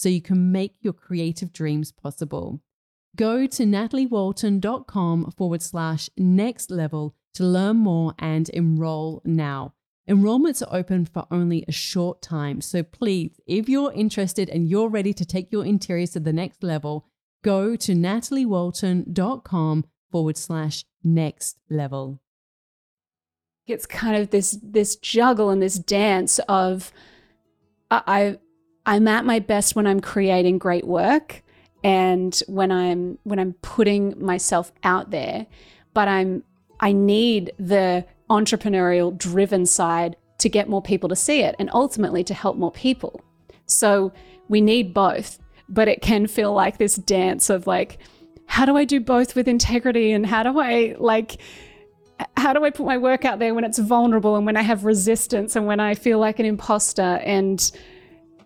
so you can make your creative dreams possible. Go to nataliewalton.com forward slash next level to learn more and enroll now. Enrollments are open for only a short time, so please, if you're interested and you're ready to take your interiors to the next level, go to nataliewalton.com forward slash next level. It's kind of this this juggle and this dance of I I'm at my best when I'm creating great work and when I'm when I'm putting myself out there, but I'm I need the entrepreneurial driven side to get more people to see it and ultimately to help more people. So we need both, but it can feel like this dance of like how do I do both with integrity and how do I like how do I put my work out there when it's vulnerable and when I have resistance and when I feel like an imposter and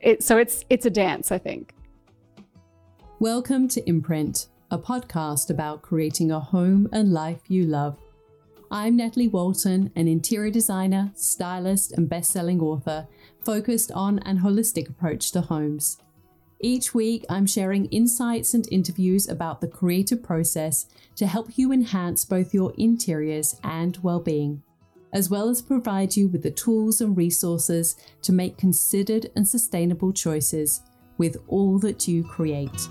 it, so it's it's a dance, I think. Welcome to Imprint, a podcast about creating a home and life you love. I'm Natalie Walton, an interior designer, stylist, and best-selling author focused on an holistic approach to homes. Each week, I'm sharing insights and interviews about the creative process to help you enhance both your interiors and well-being as well as provide you with the tools and resources to make considered and sustainable choices with all that you create.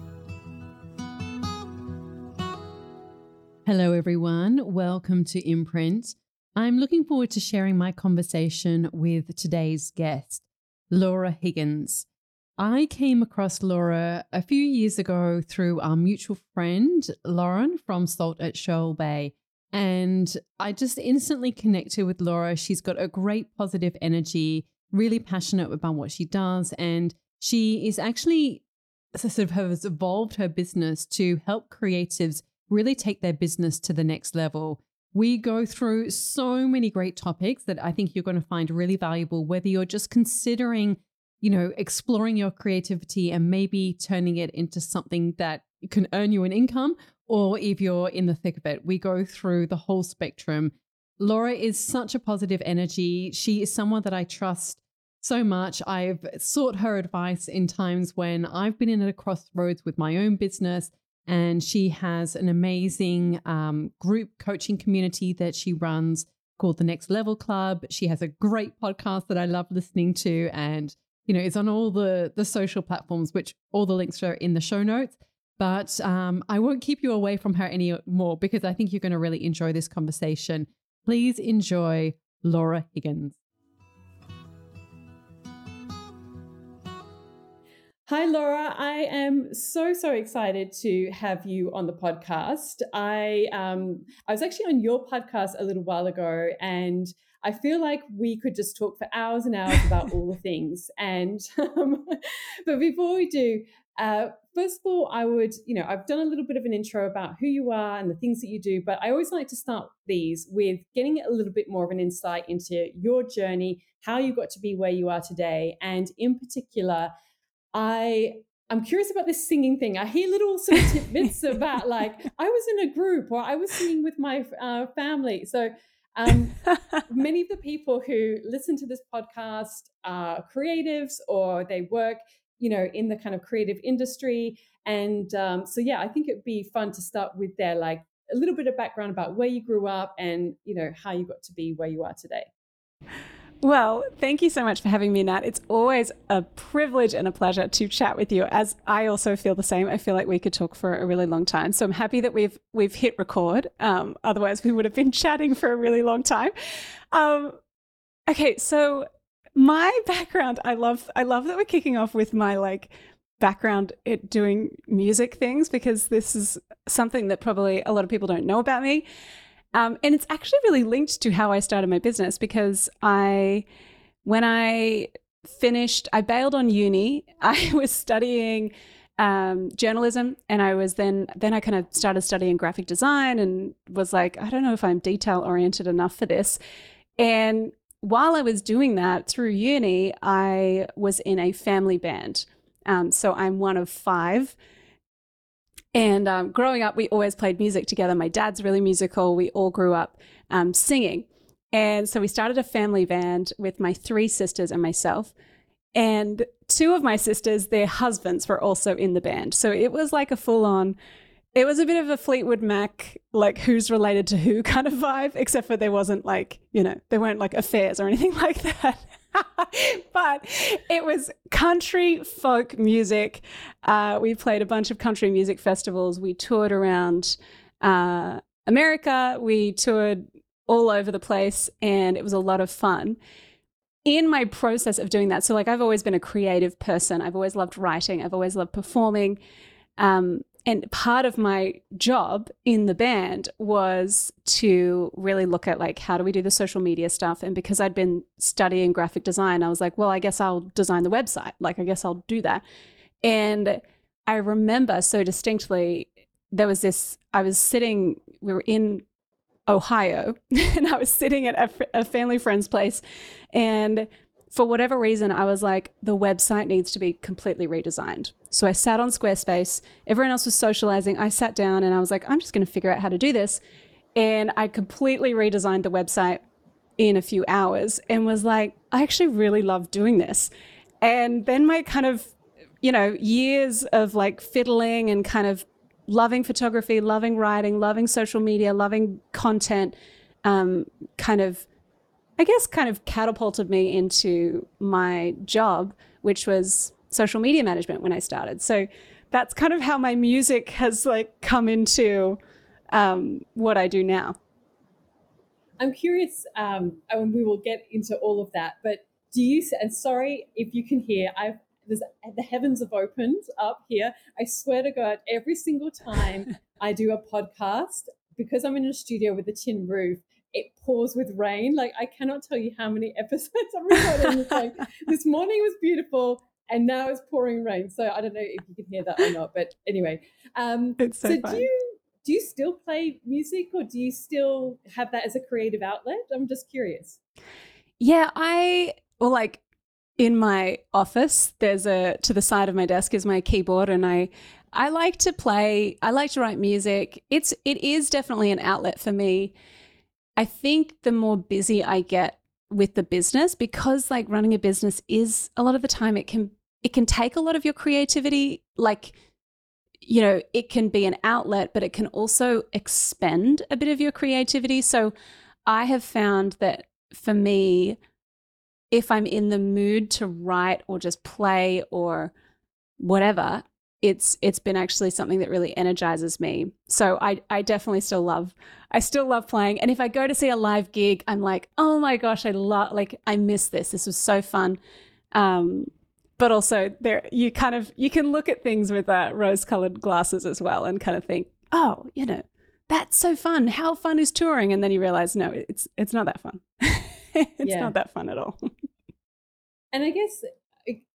Hello, everyone. Welcome to Imprint. I'm looking forward to sharing my conversation with today's guest, Laura Higgins. I came across Laura a few years ago through our mutual friend, Lauren from Salt at Shoal Bay. And I just instantly connected with Laura. She's got a great positive energy, really passionate about what she does. And she is actually sort of has evolved her business to help creatives really take their business to the next level. We go through so many great topics that I think you're going to find really valuable, whether you're just considering, you know, exploring your creativity and maybe turning it into something that can earn you an income, or if you're in the thick of it. We go through the whole spectrum. Laura is such a positive energy. She is someone that I trust so much. I've sought her advice in times when I've been in a crossroads with my own business, and she has an amazing um, group coaching community that she runs called The Next Level Club. She has a great podcast that I love listening to and you know, it's on all the the social platforms, which all the links are in the show notes. But um, I won't keep you away from her anymore because I think you're going to really enjoy this conversation. Please enjoy Laura Higgins. Hi, Laura. I am so so excited to have you on the podcast. I um, I was actually on your podcast a little while ago, and I feel like we could just talk for hours and hours about all the things. And um, but before we do, uh, first of all, I would, you know, I've done a little bit of an intro about who you are and the things that you do, but I always like to start these with getting a little bit more of an insight into your journey, how you got to be where you are today, and in particular I I'm curious about this singing thing. I hear little sort of tidbits about like I was in a group or I was singing with my uh, family. So um, many of the people who listen to this podcast are creatives or they work, you know, in the kind of creative industry. And um, so yeah, I think it'd be fun to start with their like a little bit of background about where you grew up and you know how you got to be where you are today. Well, thank you so much for having me, Nat. It's always a privilege and a pleasure to chat with you. As I also feel the same. I feel like we could talk for a really long time. So I'm happy that we've we've hit record. Um, otherwise, we would have been chatting for a really long time. Um, okay, so my background, I love I love that we're kicking off with my like background at doing music things because this is something that probably a lot of people don't know about me. Um, and it's actually really linked to how I started my business because I, when I finished, I bailed on uni. I was studying um, journalism, and I was then then I kind of started studying graphic design, and was like, I don't know if I'm detail oriented enough for this. And while I was doing that through uni, I was in a family band. Um, so I'm one of five and um, growing up, we always played music together. My dad's really musical. We all grew up um, singing. And so we started a family band with my three sisters and myself. And two of my sisters, their husbands were also in the band. So it was like a full on, it was a bit of a Fleetwood Mac, like who's related to who kind of vibe, except for there wasn't like, you know, there weren't like affairs or anything like that. but it was country folk music. Uh, we played a bunch of country music festivals. We toured around uh, America. We toured all over the place, and it was a lot of fun. In my process of doing that, so like I've always been a creative person. I've always loved writing. I've always loved performing. Um, and part of my job in the band was to really look at like how do we do the social media stuff? And because i'd been studying graphic design i was like well i guess i'll design the website. Like i guess i'll do that. And i remember so distinctly there was this i was sitting we were in ohio and i was sitting at a, a family friend's place and for whatever reason, I was like, the website needs to be completely redesigned. So I sat on Squarespace. Everyone else was socializing. I sat down and I was like, I'm just going to figure out how to do this. And I completely redesigned the website in a few hours and was like, I actually really love doing this. And then my kind of, you know, years of like fiddling and kind of loving photography, loving writing, loving social media, loving content, um, kind of I guess, kind of catapulted me into my job, which was social media management when I started. So that's kind of how my music has like come into um, what I do now. I'm curious, um, and we will get into all of that. But do you? And sorry if you can hear, I've there's, the heavens have opened up here. I swear to God, every single time I do a podcast, because I'm in a studio with a tin roof, it pours with rain. Like I cannot tell you how many episodes I've recorded. it's like this morning was beautiful and now it's pouring rain. So I don't know if you can hear that or not. But anyway, um, it's so, so do you do you still play music or do you still have that as a creative outlet? I'm just curious. Yeah, I well like in my office there's a to the side of my desk is my keyboard and I I like to play, I like to write music. It's it is definitely an outlet for me I think the more busy I get with the business, because like running a business is a lot of the time it can it can take a lot of your creativity. Like, you know, it can be an outlet, but it can also expend a bit of your creativity. So I have found that for me, if I'm in the mood to write or just play or whatever, it's it's been actually something that really energizes me. So I I definitely still love I still love playing. And if I go to see a live gig, I'm like, oh my gosh, I love like I miss this. This was so fun. Um, but also there you kind of you can look at things with uh, rose colored glasses as well and kind of think, oh, you know, that's so fun. How fun is touring? And then you realize, no, it's it's not that fun. it's yeah. not that fun at all. and I guess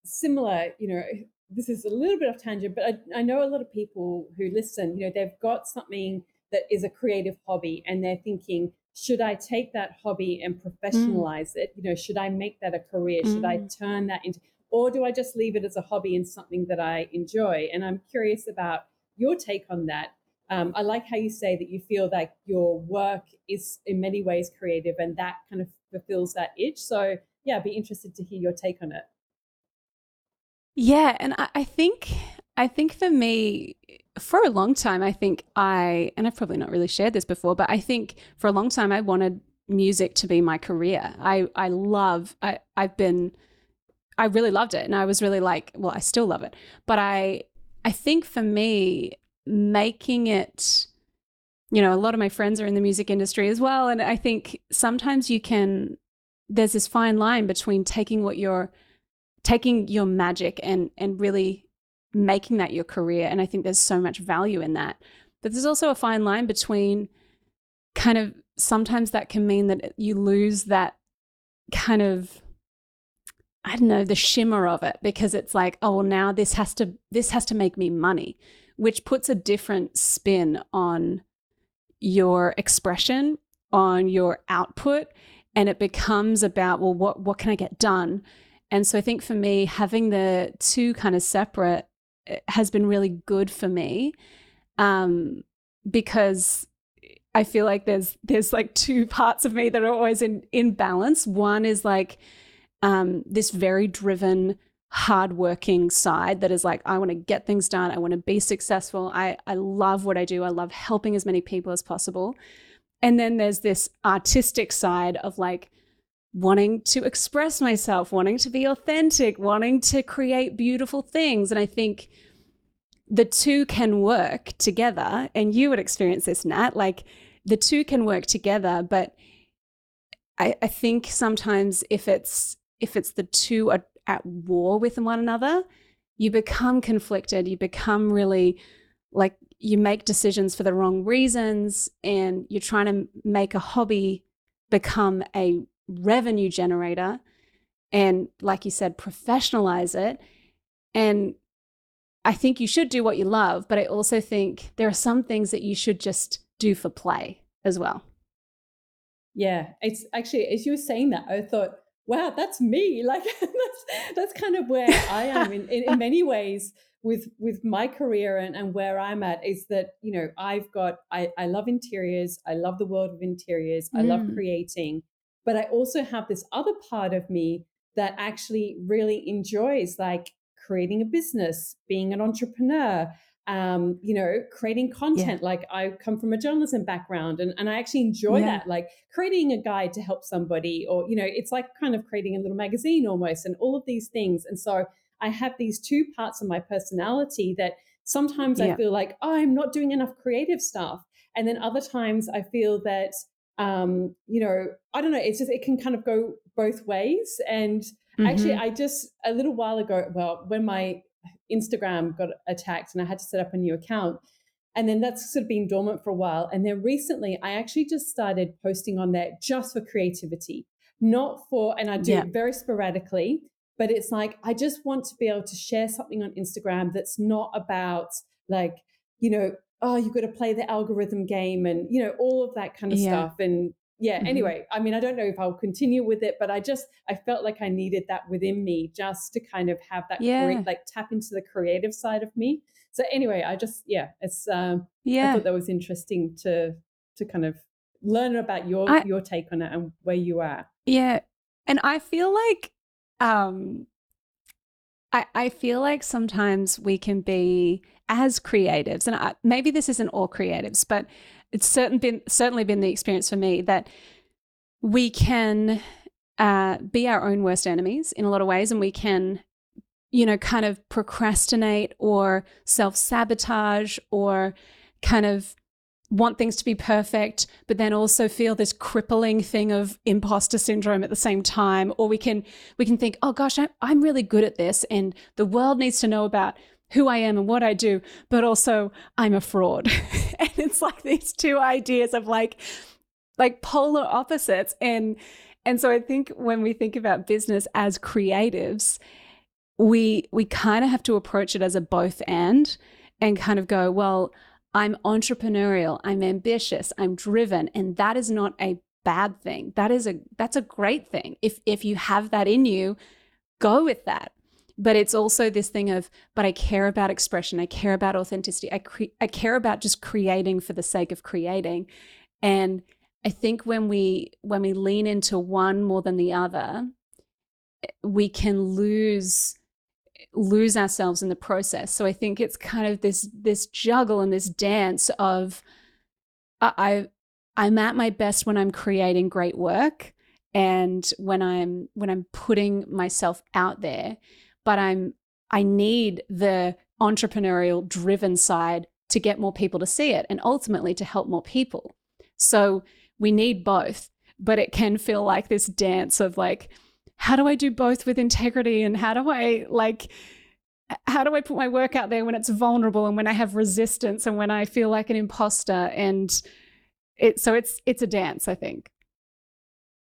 similar, you know, this is a little bit of tangent, but I, I know a lot of people who listen, you know, they've got something that is a creative hobby and they're thinking, should I take that hobby and professionalize mm. it? You know, should I make that a career? Mm. Should I mm. turn that into, or do I just leave it as a hobby and something that I enjoy? And I'm curious about your take on that. Um, I like how you say that you feel like your work is in many ways creative and that kind of fulfills that itch. So, yeah, I'd be interested to hear your take on it. Yeah, and I, I think I think for me, for a long time, I think I and I've probably not really shared this before, but I think for a long time I wanted music to be my career. I I love I I've been I really loved it and I was really like, well, I still love it. But I I think for me making it you know, a lot of my friends are in the music industry as well and I think sometimes you can there's this fine line between taking what you're taking your magic and and really making that your career and i think there's so much value in that. But there's also a fine line between kind of sometimes that can mean that you lose that kind of i don't know the shimmer of it because it's like oh well now this has to this has to make me money which puts a different spin on your expression on your output and it becomes about well what what can i get done and so I think for me, having the two kind of separate eh, has been really good for me um, because I feel like there's there's like two parts of me that are always in in balance. One is like um, this very driven, hardworking side that is like I want to get things done. I want to be successful. I I love what I do. I love helping as many people as possible. And then there's this artistic side of like wanting to express myself, wanting to be authentic, wanting to create beautiful things. And I think the two can work together. And you would experience this, Nat. Like the two can work together, but I, I think sometimes if it's if it's the two are at war with one another, you become conflicted. You become really like you make decisions for the wrong reasons, and you're trying to make a hobby become a revenue generator and, like you said, professionalize it. And I think you should do what you love, but I also think there are some things that you should just do for play as well. Yeah, it's actually, as you were saying that, I thought, wow, that's me. Like that's that's kind of where I am in, in, in, many ways with with my career and, and where I'm at is that, you know, I've got I, I love interiors, I love the world of interiors, I love mm. creating. But I also have this other part of me that actually really enjoys like creating a business, being an entrepreneur, um, you know, creating content. Yeah. Like I come from a journalism background and, and I actually enjoy yeah. that, like creating a guide to help somebody, or, you know, it's like kind of creating a little magazine almost, and all of these things. And so I have these two parts of my personality that sometimes yeah. I feel like, oh, I'm not doing enough creative stuff. And then other times I feel that um, you know, I don't know, it's just, it can kind of go both ways. And mm-hmm. actually, I just, a little while ago, well, when my Instagram got attacked and I had to set up a new account, and then that's sort of been dormant for a while. And then recently, I actually just started posting on there just for creativity, not for, and I do yeah. it very sporadically, but it's like, I just want to be able to share something on Instagram that's not about like, you know, oh, you've got to play the algorithm game and, you know, all of that kind of yeah. stuff. And yeah, mm-hmm. anyway, I mean, I don't know if I'll continue with it, but I just, I felt like I needed that within me just to kind of have that, yeah. Cre- like tap into the creative side of me. So anyway, I just, yeah, it's, um, yeah, I thought that was interesting to, to kind of learn about your, I, your take on it and where you are. Yeah. And I feel like, um, I, I feel like sometimes we can be as creatives, and I, maybe this isn't all creatives, but it's certain been certainly been the experience for me that we can uh, be our own worst enemies in a lot of ways, and we can, you know, kind of procrastinate or self sabotage or kind of want things to be perfect, but then also feel this crippling thing of imposter syndrome at the same time. Or we can we can think, oh gosh, I, I'm really good at this, and the world needs to know about who I am and what I do, but also I'm a fraud. and it's like these two ideas of like like polar opposites and and so I think when we think about business as creatives, we we kind of have to approach it as a both and and kind of go, well, I'm entrepreneurial, I'm ambitious, I'm driven, and that is not a bad thing. That is a that's a great thing. If if you have that in you, go with that. But it's also this thing of, but I care about expression. I care about authenticity. I cre- I care about just creating for the sake of creating, and I think when we when we lean into one more than the other, we can lose lose ourselves in the process. So I think it's kind of this this juggle and this dance of I I'm at my best when I'm creating great work and when I'm when I'm putting myself out there, but I'm I need the entrepreneurial driven side to get more people to see it and ultimately to help more people. So we need both, but it can feel like this dance of like, how do I do both with integrity? And how do I like, how do I put my work out there when it's vulnerable and when I have resistance and when I feel like an imposter? And it, so it's, it's a dance, I think.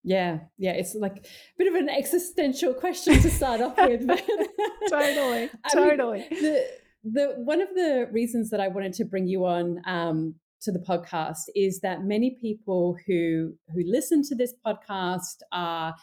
Yeah, yeah, it's like a bit of an existential question to start off with. totally, totally. mean, the, the one of the reasons that I wanted to bring you on um, to the podcast is that many people who who listen to this podcast are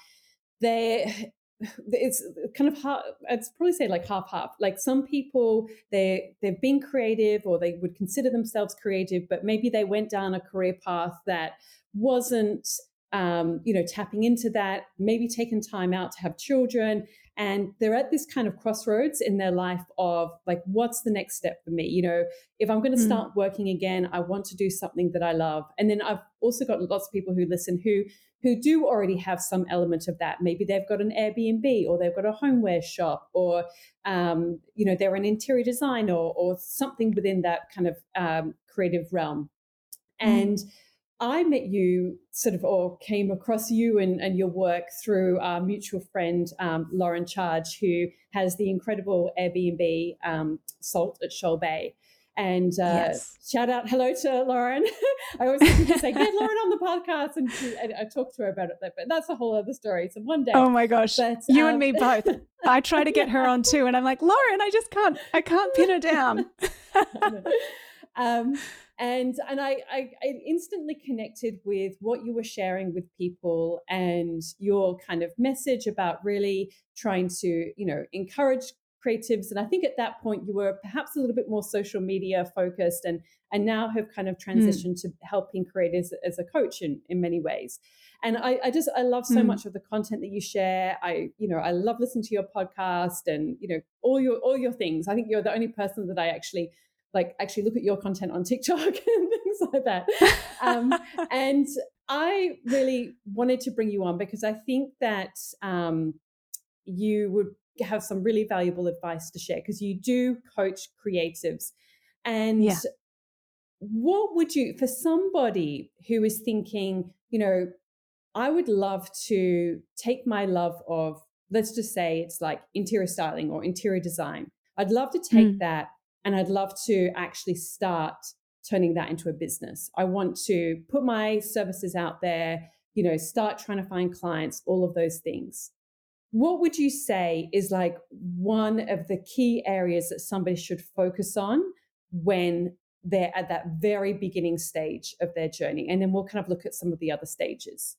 they it's kind of hard i'd probably say like half half like some people they they've been creative or they would consider themselves creative but maybe they went down a career path that wasn't um, you know tapping into that maybe taking time out to have children and they're at this kind of crossroads in their life of like what's the next step for me you know if i'm going to hmm. start mm. working again i want to do something that i love and then i've also got lots of people who listen who who do already have some element of that maybe they've got an airbnb or they've got a homeware shop or um, you know they're an interior designer or, or something within that kind of um, creative realm mm. and I met you sort of, or came across you and, and your work through our mutual friend, um, Lauren Charge, who has the incredible Airbnb um, Salt at Shoal Bay. And uh, yes. shout out, hello to Lauren. I always want to say, get Lauren on the podcast. And, she, and I talked to her about it, but that's a whole other story. So one day. Oh my gosh. But, you um, and me both. I try to get her on too. And I'm like, Lauren, I just can't, I can't pin her down. um, and and I, I, I instantly connected with what you were sharing with people and your kind of message about really trying to you know encourage creatives and i think at that point you were perhaps a little bit more social media focused and and now have kind of hmm. transitioned mm. to helping creators as a coach in in many ways and I, I just I love so mm. much of the content that you share. I you know I love listening to your podcast and you know all your all your things. I think you're the only person that I actually like actually look at your content on TikTok and things like that. Um, and I really wanted to bring you on because I think that um, you would have some really valuable advice to share because you do coach creatives. And yeah. what would you, for somebody who is thinking, you know, I would love to take my love of, let's just say it's like interior styling or interior design. I'd love to take mm. that and I'd love to actually start turning that into a business. I want to put my services out there, you know, start trying to find clients, all of those things. What would you say is like one of the key areas that somebody should focus on when they're at that very beginning stage of their journey? And then we'll kind of look at some of the other stages.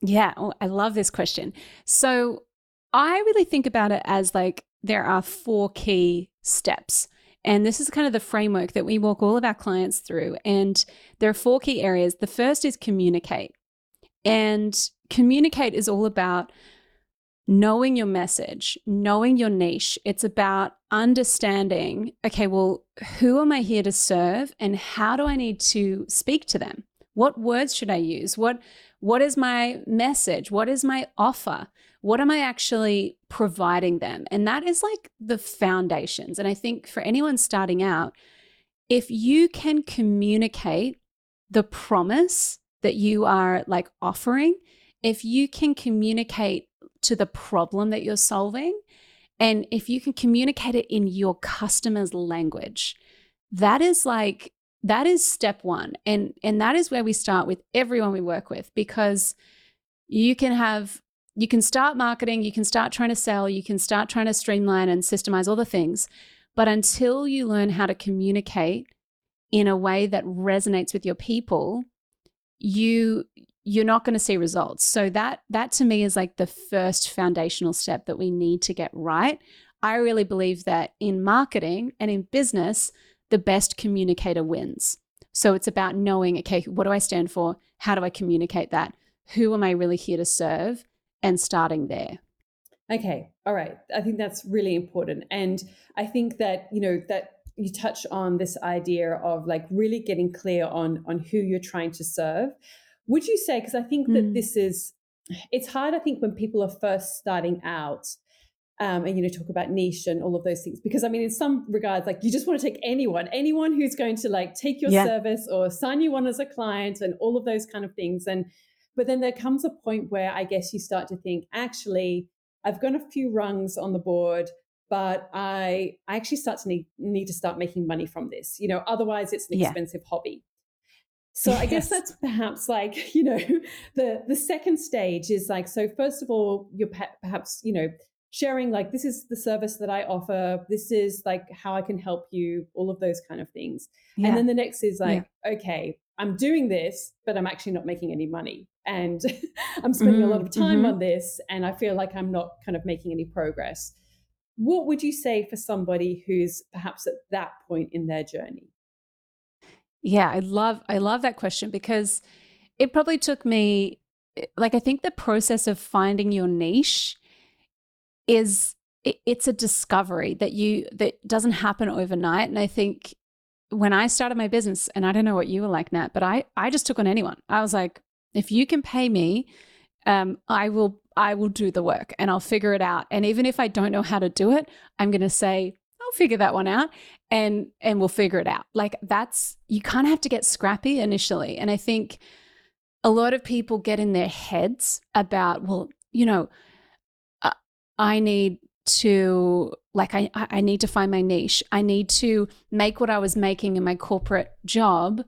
Yeah, oh, I love this question. So I really think about it as like there are four key steps. And this is kind of the framework that we walk all of our clients through. And there are four key areas. The first is communicate. And communicate is all about knowing your message, knowing your niche. It's about understanding okay, well, who am I here to serve and how do I need to speak to them? What words should I use? What What is my message? What is my offer? What am I actually providing them? And that is like the foundations. And I think for anyone starting out, if you can communicate the promise that you are like offering, if you can communicate to the problem that you're solving, and if you can communicate it in your customer's language, that is like that is step 1. And and that is where we start with everyone we work with because you can have you can start marketing, you can start trying to sell, you can start trying to streamline and systemize all the things, but until you learn how to communicate in a way that resonates with your people, you you're not going to see results. So that that to me is like the first foundational step that we need to get right. I really believe that in marketing and in business, the best communicator wins. So it's about knowing, okay, what do I stand for? How do I communicate that? Who am I really here to serve? And starting there. Okay. All right. I think that's really important. And I think that, you know, that you touch on this idea of like really getting clear on on who you're trying to serve would you say, because I think that mm. this is, it's hard, I think, when people are first starting out um, and, you know, talk about niche and all of those things. Because I mean, in some regards, like you just want to take anyone, anyone who's going to like take your yeah. service or sign you on as a client and all of those kind of things. And, but then there comes a point where I guess you start to think, actually, I've got a few rungs on the board but I I actually start to need need to start making money from this. You know, otherwise it's an yeah. expensive hobby. So yes. I guess that's perhaps like, you know, the the second stage is like so first of all you're perhaps, you know, sharing like this is the service that I offer, this is like how I can help you, all of those kind of things. Yeah. And then the next is like, yeah. okay, I'm doing this, but I'm actually not making any money. And I'm spending mm-hmm. a lot of time mm-hmm. on this and I feel like I'm not kind of making any progress. What would you say for somebody who's perhaps at that point in their journey? Yeah, I love I love that question because it probably took me like I think the process of finding your niche is it, it's a discovery that you that doesn't happen overnight and I think when I started my business and I don't know what you were like Nat, but I I just took on anyone. I was like if you can pay me um, I will I will do the work and I'll figure it out. And even if I don't know how to do it, I'm going to say, I'll figure that one out and and we'll figure it out. Like that's you kind of have to get scrappy initially. And I think a lot of people get in their heads about, well, you know, I need to like I I need to find my niche. I need to make what I was making in my corporate job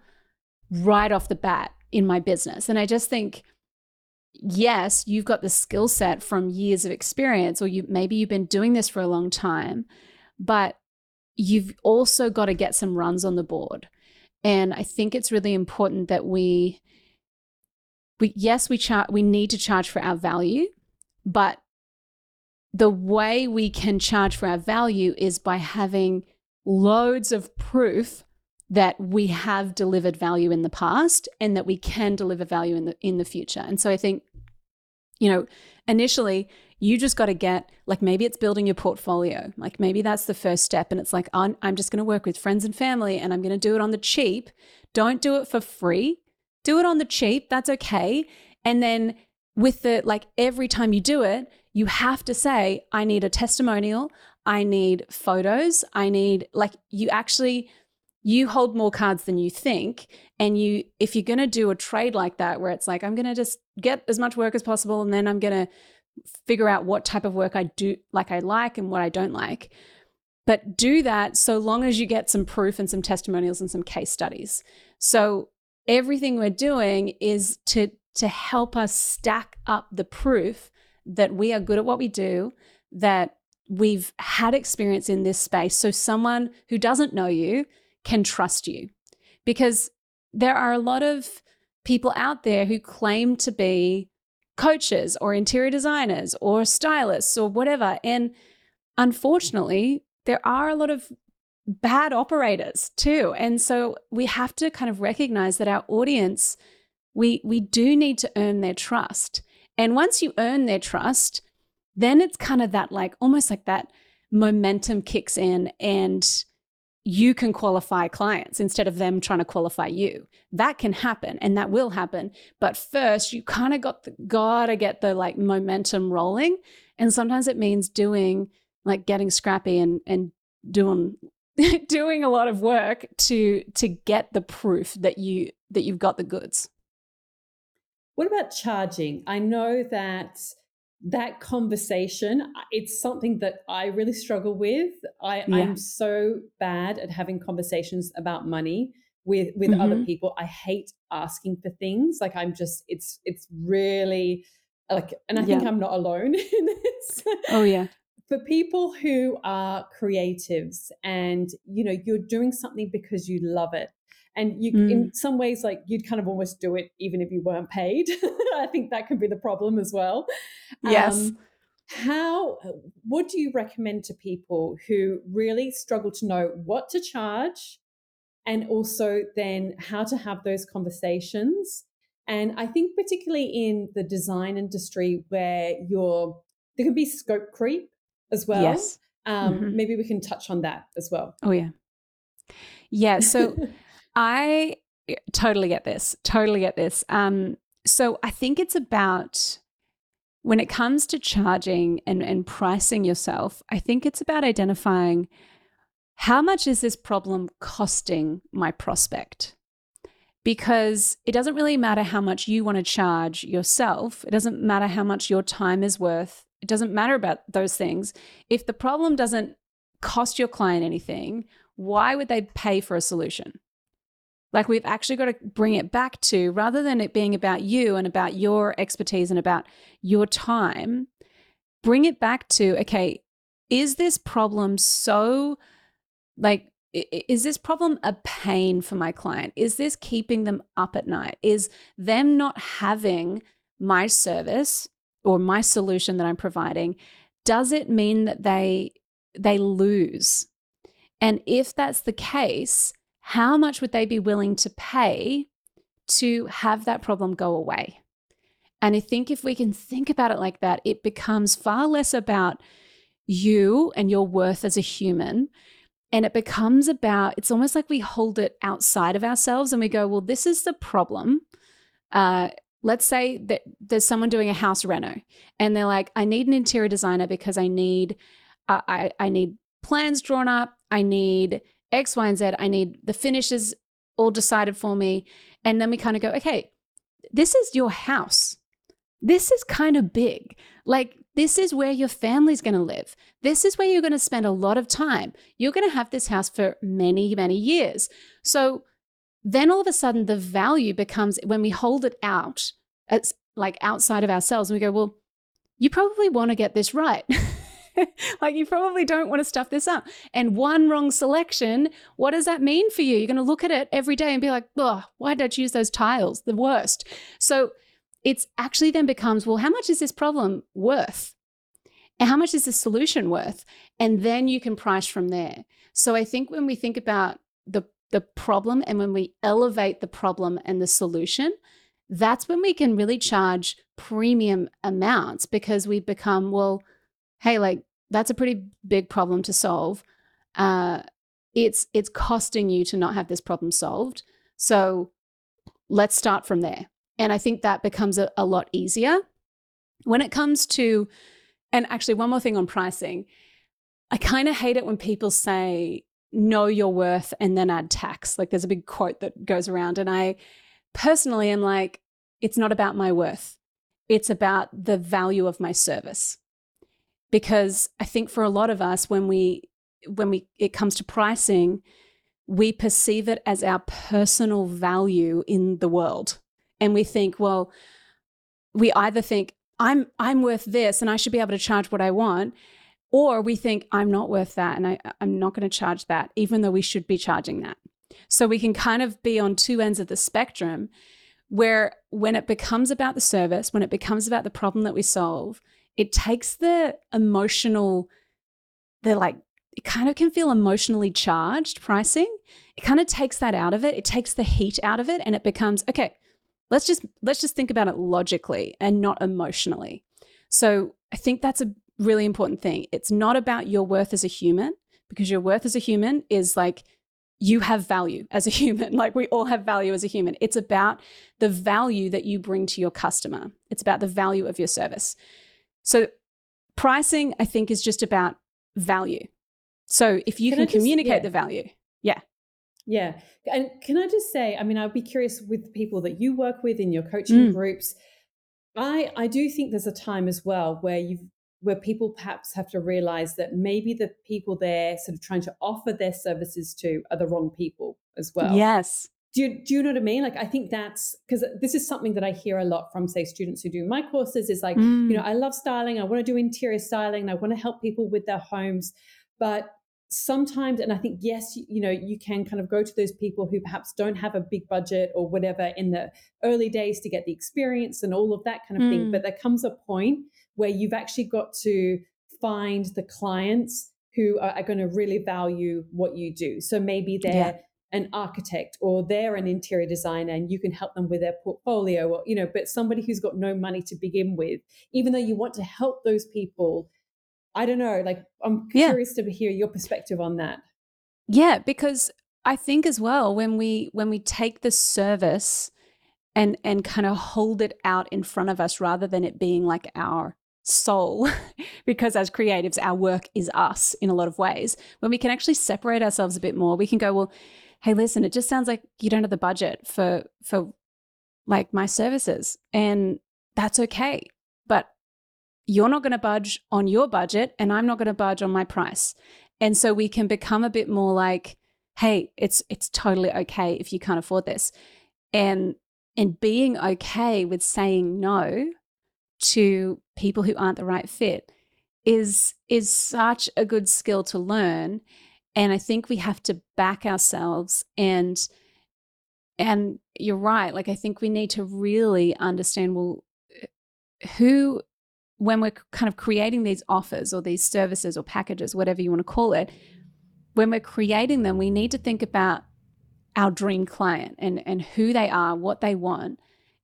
right off the bat in my business. And I just think yes, you've got the skill set from years of experience or you maybe you've been doing this for a long time but you've also got to get some runs on the board. And I think it's really important that we we yes, we char- we need to charge for our value, but the way we can charge for our value is by having loads of proof that we have delivered value in the past and that we can deliver value in the in the future. And so I think you know, initially you just got to get like maybe it's building your portfolio. Like maybe that's the first step and it's like i'm, I'm just going to work with friends and family and i'm going to do it on the cheap. Don't do it for free. Do it on the cheap. That's okay. And then with the like every time you do it you have to say i need a testimonial. I need photos. I need like you actually you hold more cards than you think and you if you're going to do a trade like that where it's like i'm going to just get as much work as possible and then i'm going to figure out what type of work I do like I like and what I don't like. But do that so long as you get some proof and some testimonials and some case studies. So everything we're doing is to to help us stack up the proof that we are good at what we do, that we've had experience in this space so someone who doesn't know you can trust you. Because there are a lot of people out there who claim to be coaches or interior designers or stylists or whatever. And unfortunately, there are a lot of bad operators too. And so we have to kind of recognize that our audience, we we do need to earn their trust. And once you earn their trust, then it's kind of that like almost like that momentum kicks in and you can qualify clients instead of them trying to qualify you. That can happen and that will happen. But first, you kind of got the, gotta get the like momentum rolling. And sometimes it means doing like getting scrappy and and doing doing a lot of work to to get the proof that you that you've got the goods. What about charging? I know that that conversation it's something that i really struggle with. I yeah. i'm so bad at having conversations about money with with mm-hmm. other people. I hate asking for things. Like i'm just it's it's really like and i think i'm not alone in this. Oh yeah. For people who are creatives and you know you're doing something because you love it and you mm. in some ways like you'd kind of almost do it even if you weren't paid. I think that can be the problem as well. Yes. Um, how what do you recommend to people who really struggle to know what to charge and also then how to have those conversations? And i think particularly in the design industry where you're there can be scope creep as well. Yes. Um, mm-hmm. maybe we can touch on that as well. Oh yeah. Yeah so I totally get this. Totally get this. Um, so I think it's about when it comes to charging and, and pricing yourself, I think it's about identifying how much is this problem costing my prospect? Because it doesn't really matter how much you want to charge yourself. It doesn't matter how much your time is worth. It doesn't matter about those things. If the problem doesn't cost your client anything, why would they pay for a solution? Like we've actually got to bring it back to rather than it being about you and about your expertise and about your time, bring it back to okay, is this problem so like is this problem a pain for my client? Is this keeping them up at night? Is them not having my service or my solution that I'm providing does it mean that they they lose? And if that's the case, how much would they be willing to pay to have that problem go away? And I think if we can think about it like that, it becomes far less about you and your worth as a human. And it becomes about, it's almost like we hold it outside of ourselves and we go, well, this is the problem. Uh, let's say that there's someone doing a house reno and they're like, I need an interior designer because I need, uh, I, I need plans drawn up. I need X, Y, and Z. I need the finishes all decided for me. And then we kind of go, okay, this is your house. This is kind of big. Like, this is where your family's going to live. This is where you're going to spend a lot of time. You're going to have this house for many, many years. So then all of a sudden, the value becomes when we hold it out, it's like outside of ourselves, and we go, well, you probably want to get this right. like you probably don't want to stuff this up. And one wrong selection, what does that mean for you? You're going to look at it every day and be like, oh, why did I choose those tiles? The worst. So it's actually then becomes, well, how much is this problem worth? And how much is this solution worth? And then you can price from there. So I think when we think about the the problem and when we elevate the problem and the solution, that's when we can really charge premium amounts because we become, well, hey, like that's a pretty big problem to solve. Uh, it's it's costing you to not have this problem solved. So let's start from there. And I think that becomes a, a lot easier when it comes to. And actually, one more thing on pricing. I kind of hate it when people say know your worth and then add tax. Like there's a big quote that goes around. And I personally am like, it's not about my worth, it's about the value of my service because I think for a lot of us when we when we it comes to pricing we perceive it as our personal value in the world. And we think well we either think I'm I'm worth this and I should be able to charge what I want or we think I'm not worth that and I, I'm not going to charge that even though we should be charging that. So we can kind of be on two ends of the spectrum where when it becomes about the service when it becomes about the problem that we solve it takes the emotional, the like, it kind of can feel emotionally charged pricing. It kind of takes that out of it. It takes the heat out of it and it becomes, okay, let's just let's just think about it logically and not emotionally. So I think that's a really important thing. It's not about your worth as a human because your worth as a human is like you have value as a human. Like we all have value as a human. It's about the value that you bring to your customer, it's about the value of your service. So, pricing, I think, is just about value. So, if you can, can communicate just, yeah. the value, yeah. Yeah. And can I just say, I mean, I'd be curious with people that you work with in your coaching mm. groups. I, I do think there's a time as well where you've where people perhaps have to realize that maybe the people they're sort of trying to offer their services to are the wrong people as well. Yes. Do you, do you know what I mean? Like, I think that's because this is something that I hear a lot from, say, students who do my courses is like, mm. you know, mm. I love styling. I want to do interior styling. I want to help people with their homes. But sometimes, and I think, yes, you, you know, you can kind of go to those people who perhaps don't have a big budget or whatever in the early days to get the experience and all of that kind of mm. thing. But there comes a point where you've actually got to find the clients who are, are going to really value what you do. So maybe they're yeah. An architect or they're an interior designer and you can help them with their portfolio or, you know, but somebody who's got no money to begin with, even though you want to help those people. I don't know, like I'm curious yeah. to hear your perspective on that. Yeah, because I think as well when we when we take the service and and kind of hold it out in front of us rather than it being like our soul because as creatives our work is us in a lot of ways when we can actually separate ourselves a bit more we can go well hey listen it just sounds like you don't have the budget for for like my services and that's okay but you're not going to budge on your budget and I'm not going to budge on my price and so we can become a bit more like hey it's it's totally okay if you can't afford this and and being okay with saying no to people who aren't the right fit is is such a good skill to learn and i think we have to back ourselves and and you're right like i think we need to really understand well who when we're kind of creating these offers or these services or packages whatever you want to call it when we're creating them we need to think about our dream client and and who they are what they want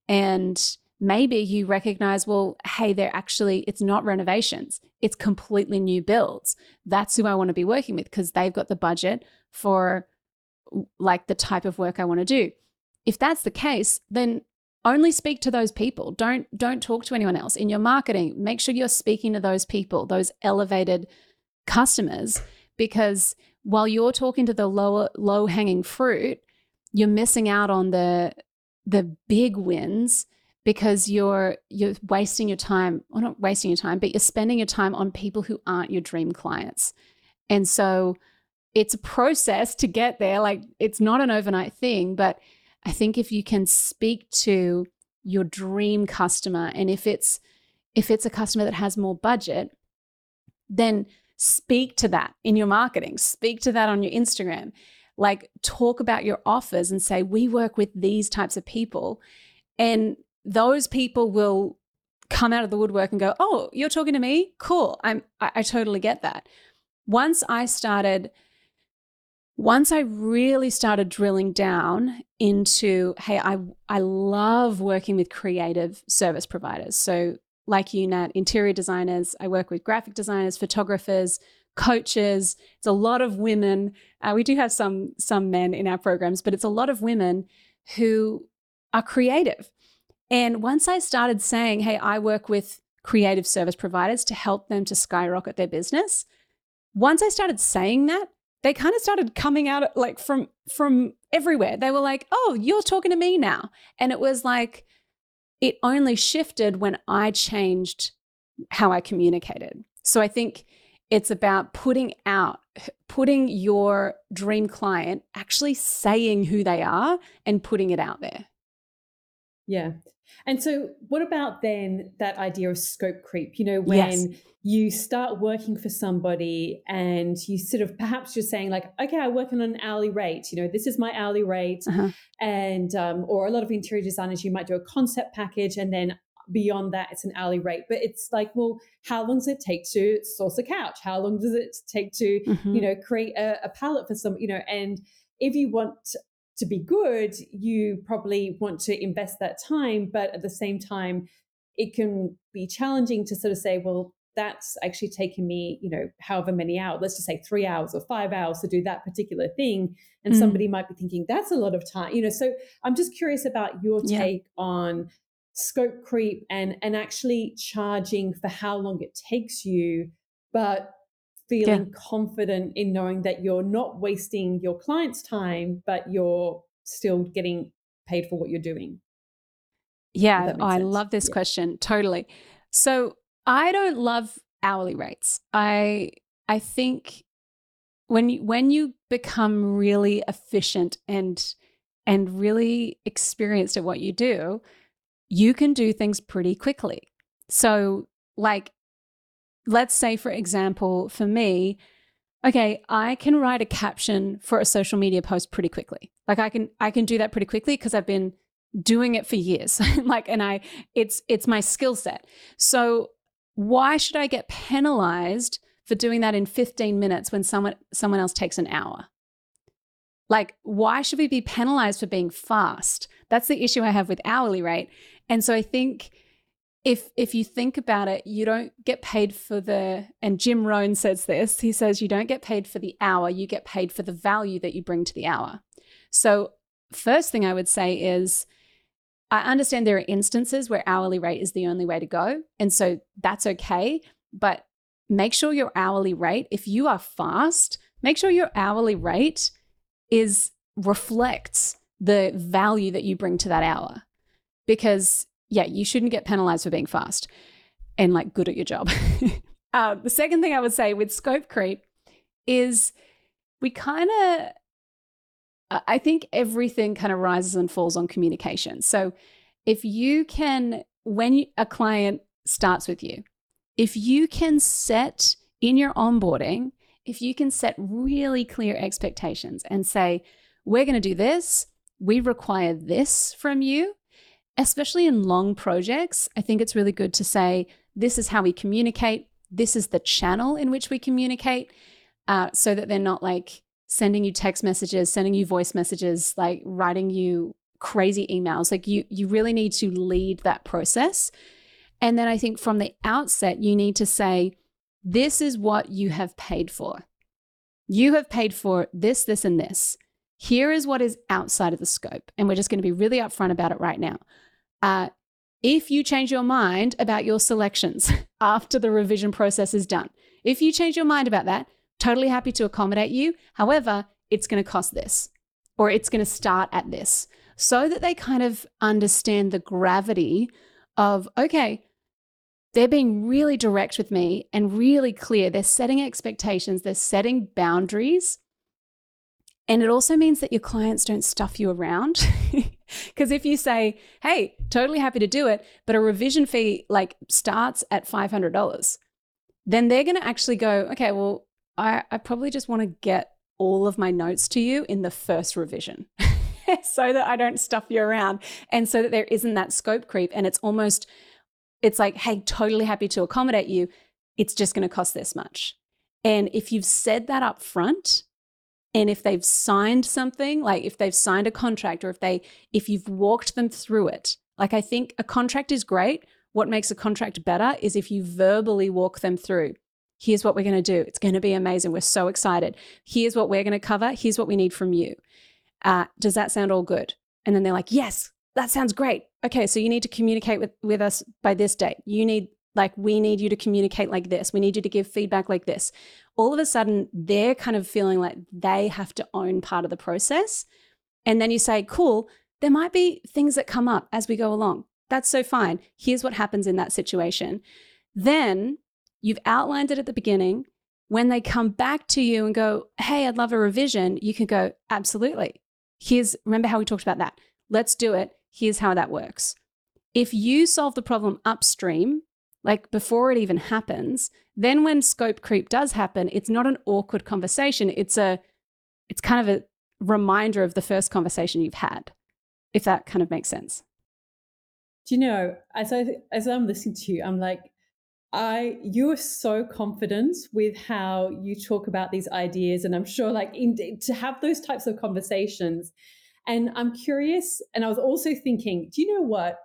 and maybe you recognize, well, hey, they're actually, it's not renovations, it's completely new builds. That's who I want to be working with because they've got the budget for like the type of work I want to do. If that's the case, then only speak to those people. Don't don't talk to anyone else. In your marketing, make sure you're speaking to those people, those elevated customers because while you're talking to the lower low hanging fruit, you're missing out on the the big wins because you're you're wasting your time or not wasting your time but you're spending your time on people who aren't your dream clients. And so it's a process to get there like it's not an overnight thing but i think if you can speak to your dream customer and if it's if it's a customer that has more budget then speak to that in your marketing speak to that on your instagram. Like talk about your offers and say we work with these types of people. And those people will come out of the woodwork and go, "Oh, you're talking to me? Cool. I'm I, I totally get that." Once I started once I really started drilling down into, hey, I I love working with creative service providers. So like you, Nat, interior designers. I work with graphic designers, photographers, coaches. It's a lot of women. Uh, we do have some some men in our programs, but it's a lot of women who are creative and once I started saying, hey, I work with creative service providers to help them to skyrocket their business, once I started saying that, they kind of started coming out like from from everywhere. They were like, "Oh, you're talking to me now." And it was like it only shifted when I changed how I communicated. So I think it's about putting out putting your dream client actually saying who they are and putting it out there. Yeah. And so, what about then that idea of scope creep? You know, when yes. you start working for somebody and you sort of perhaps you're saying, like, okay, I work on an hourly rate, you know, this is my hourly rate. Uh-huh. And, um, or a lot of interior designers, you might do a concept package and then beyond that, it's an hourly rate. But it's like, well, how long does it take to source a couch? How long does it take to, mm-hmm. you know, create a, a palette for some, you know, and if you want to be good, you probably want to invest that time. But at the same time, it can be challenging to sort of say, well, that's actually taken me, you know, however many hours, let's just say three hours or five hours to do that particular thing. And mm. somebody might be thinking, that's a lot of time, you know. So I'm just curious about your take yeah. on scope creep and and actually charging for how long it takes you, but feeling yeah. confident in knowing that you're not wasting your client's time, but you're still getting paid for what you're doing. Yeah, oh, I love this yeah. question. Totally. So I don't love hourly rates. I I think when you, when you become really efficient and and really experienced at what you do, you can do things pretty quickly. So like let's say for example, for me, okay, I can write a caption for a social media post pretty quickly. Like I can I can do that pretty quickly because I've been doing it for years. like and I it's it's my skill set. So why should I get penalized for doing that in 15 minutes when someone someone else takes an hour? Like why should we be penalized for being fast? That's the issue I have with hourly rate. And so I think if if you think about it, you don't get paid for the and Jim Rohn says this. He says you don't get paid for the hour, you get paid for the value that you bring to the hour. So first thing I would say is I understand there are instances where hourly rate is the only way to go. And so that's okay. But make sure your hourly rate, if you are fast, make sure your hourly rate is reflects the value that you bring to that hour. Because yeah, you shouldn't get penalized for being fast and like good at your job. uh, the second thing I would say with scope creep is we kind of I think everything kind of rises and falls on communication. So if you can, when a client starts with you, if you can set in your onboarding, if you can set really clear expectations and say, we're going to do this, we require this from you, especially in long projects, I think it's really good to say, this is how we communicate, this is the channel in which we communicate, uh, so that they're not like, sending you text messages, sending you voice messages, like writing you crazy emails. Like you you really need to lead that process. And then I think from the outset you need to say this is what you have paid for. You have paid for this, this and this. Here is what is outside of the scope. And we're just going to be really upfront about it right now. Uh, if you change your mind about your selections after the revision process is done, if you change your mind about that, Totally happy to accommodate you. However, it's going to cost this or it's going to start at this so that they kind of understand the gravity of, okay, they're being really direct with me and really clear. They're setting expectations, they're setting boundaries. And it also means that your clients don't stuff you around. Because if you say, hey, totally happy to do it, but a revision fee like starts at $500, then they're going to actually go, okay, well, I, I probably just want to get all of my notes to you in the first revision so that I don't stuff you around and so that there isn't that scope creep. And it's almost, it's like, hey, totally happy to accommodate you. It's just going to cost this much. And if you've said that up front, and if they've signed something, like if they've signed a contract or if they, if you've walked them through it, like I think a contract is great. What makes a contract better is if you verbally walk them through Here's what we're going to do. It's going to be amazing. We're so excited. Here's what we're going to cover. Here's what we need from you. Uh, does that sound all good? And then they're like, yes, that sounds great. Okay, so you need to communicate with, with us by this date. You need, like, we need you to communicate like this. We need you to give feedback like this. All of a sudden, they're kind of feeling like they have to own part of the process. And then you say, cool, there might be things that come up as we go along. That's so fine. Here's what happens in that situation. Then You've outlined it at the beginning. When they come back to you and go, Hey, I'd love a revision, you can go, Absolutely. Here's, remember how we talked about that? Let's do it. Here's how that works. If you solve the problem upstream, like before it even happens, then when scope creep does happen, it's not an awkward conversation. It's a, it's kind of a reminder of the first conversation you've had, if that kind of makes sense. Do you know, as I as I'm listening to you, I'm like, I you are so confident with how you talk about these ideas, and I'm sure like in, to have those types of conversations. And I'm curious, and I was also thinking, do you know what?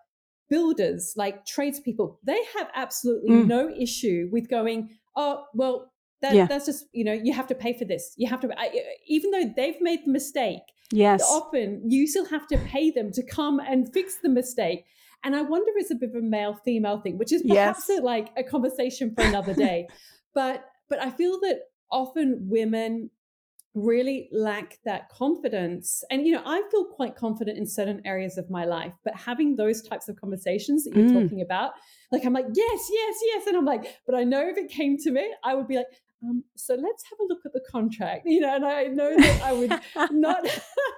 Builders, like tradespeople, they have absolutely Mm. no issue with going, oh, well, that, Yeah. that's just, you know, you have to pay for this. You have to, I, even though they've made the mistake, Yes. often you still have to pay them to come and fix the mistake. And I wonder if it's a bit of a male female thing, which is perhaps Yes. a, like a conversation for another day. but but I feel that often women really lack that confidence. And you know, I feel quite confident in certain areas of my life, but having those types of conversations that you're Mm. talking about, like I'm like, yes, yes, yes. And I'm like, but I know if it came to me, I would be like, um, so let's have a look at the contract, you know, and I know that I would not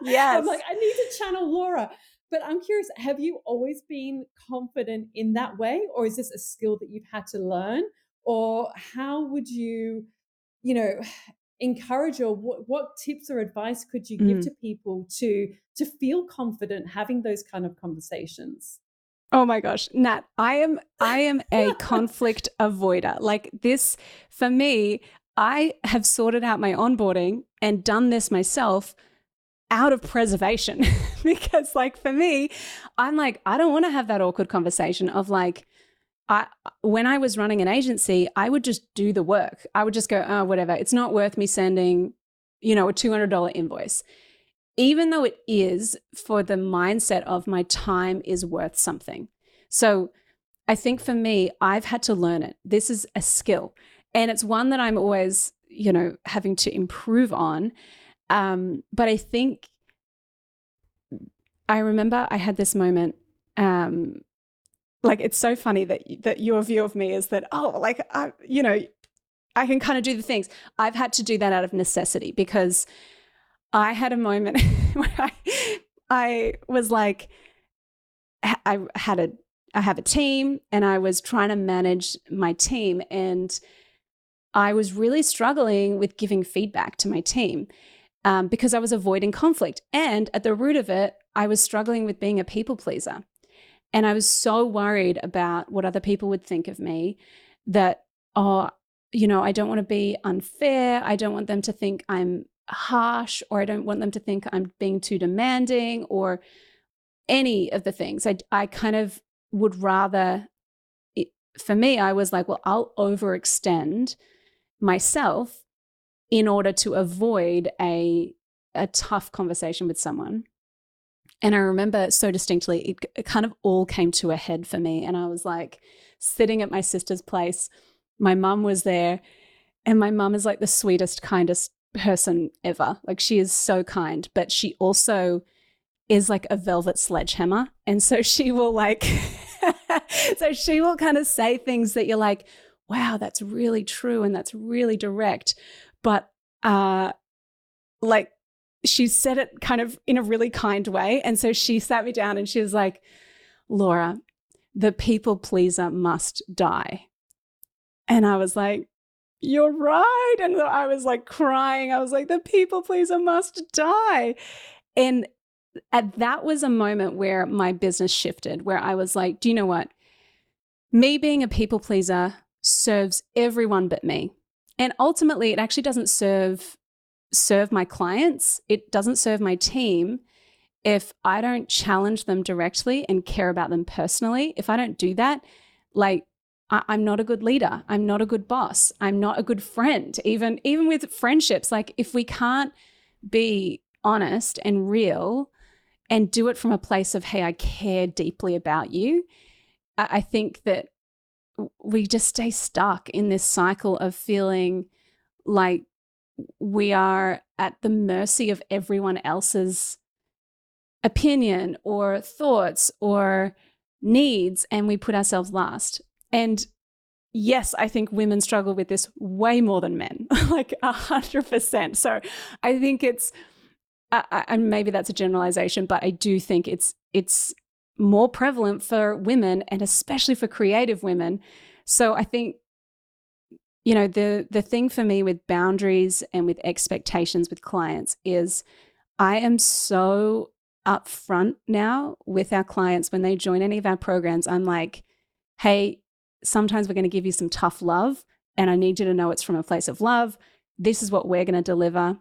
Yes. I'm like, I need to channel Laura. But I'm curious, have you always been confident in that way? Or is this a skill that you've had to learn? Or how would you, you know, encourage or what, what tips or advice could you give Mm. to people to to feel confident having those kind of conversations? Oh my gosh, Nat, I am I am a conflict avoider. Like this for me, I have sorted out my onboarding and done this myself out of preservation because like for me, I'm like I don't want to have that awkward conversation of like I when I was running an agency, I would just do the work. I would just go, "Oh, whatever. It's not worth me sending, you know, a $200 invoice." even though it is for the mindset of my time is worth something. So I think for me, I've had to learn it. This is a skill, and it's one that I'm always, you know, having to improve on. Um, but I think I remember I had this moment. Um, like it's so funny that that your view of me is that oh, like I, you know, I can kind of do the things. I've had to do that out of necessity because I had a moment where I, I was like, I had a, I have a team and I was trying to manage my team and I was really struggling with giving feedback to my team um, because I was avoiding conflict. And at the root of it, I was struggling with being a people pleaser. And I was so worried about what other people would think of me that, oh, you know, I don't want to be unfair. I don't want them to think I'm harsh or I don't want them to think I'm being too demanding or any of the things. I, I kind of would rather, it, for me, I was like, well, I'll overextend myself in order to avoid a, a tough conversation with someone. And I remember so distinctly, it, kind of all came to a head for me. And I was like sitting at my sister's place. My mum was there, and my mum is like the sweetest, kindest person ever. Like she is so kind, but she also is like a velvet sledgehammer. And so she will like, so she will kind of say things that you're like, wow, that's really true and that's really direct. But uh like she said it kind of in a really kind way. And so she sat me down and she was like, Laura, the people pleaser must die. And I was like, you're right. And I was like crying. I was like, the people pleaser must die. And at that was a moment where my business shifted, where I was like, do you know what? Me being a people pleaser serves everyone but me. And ultimately, it actually doesn't serve serve my clients. It doesn't serve my team if I don't challenge them directly and care about them personally. If I don't do that, like I- I'm not a good leader. I'm not a good boss. I'm not a good friend. Even even with friendships, like if we can't be honest and real and do it from a place of, hey, I care deeply about you, I, I think that we just stay stuck in this cycle of feeling like we are at the mercy of everyone else's opinion or thoughts or needs, and we put ourselves last. And yes, I think women struggle with this way more than men, like a hundred percent. So I think it's, I, and maybe that's a generalization, but I do think it's it's more prevalent for women and especially for creative women. So I think, you know, the the thing for me with boundaries and with expectations with clients is, I am so upfront now with our clients when they join any of our programs. I'm like, hey, sometimes we're going to give you some tough love and I need you to know it's from a place of love. This is what we're going to deliver.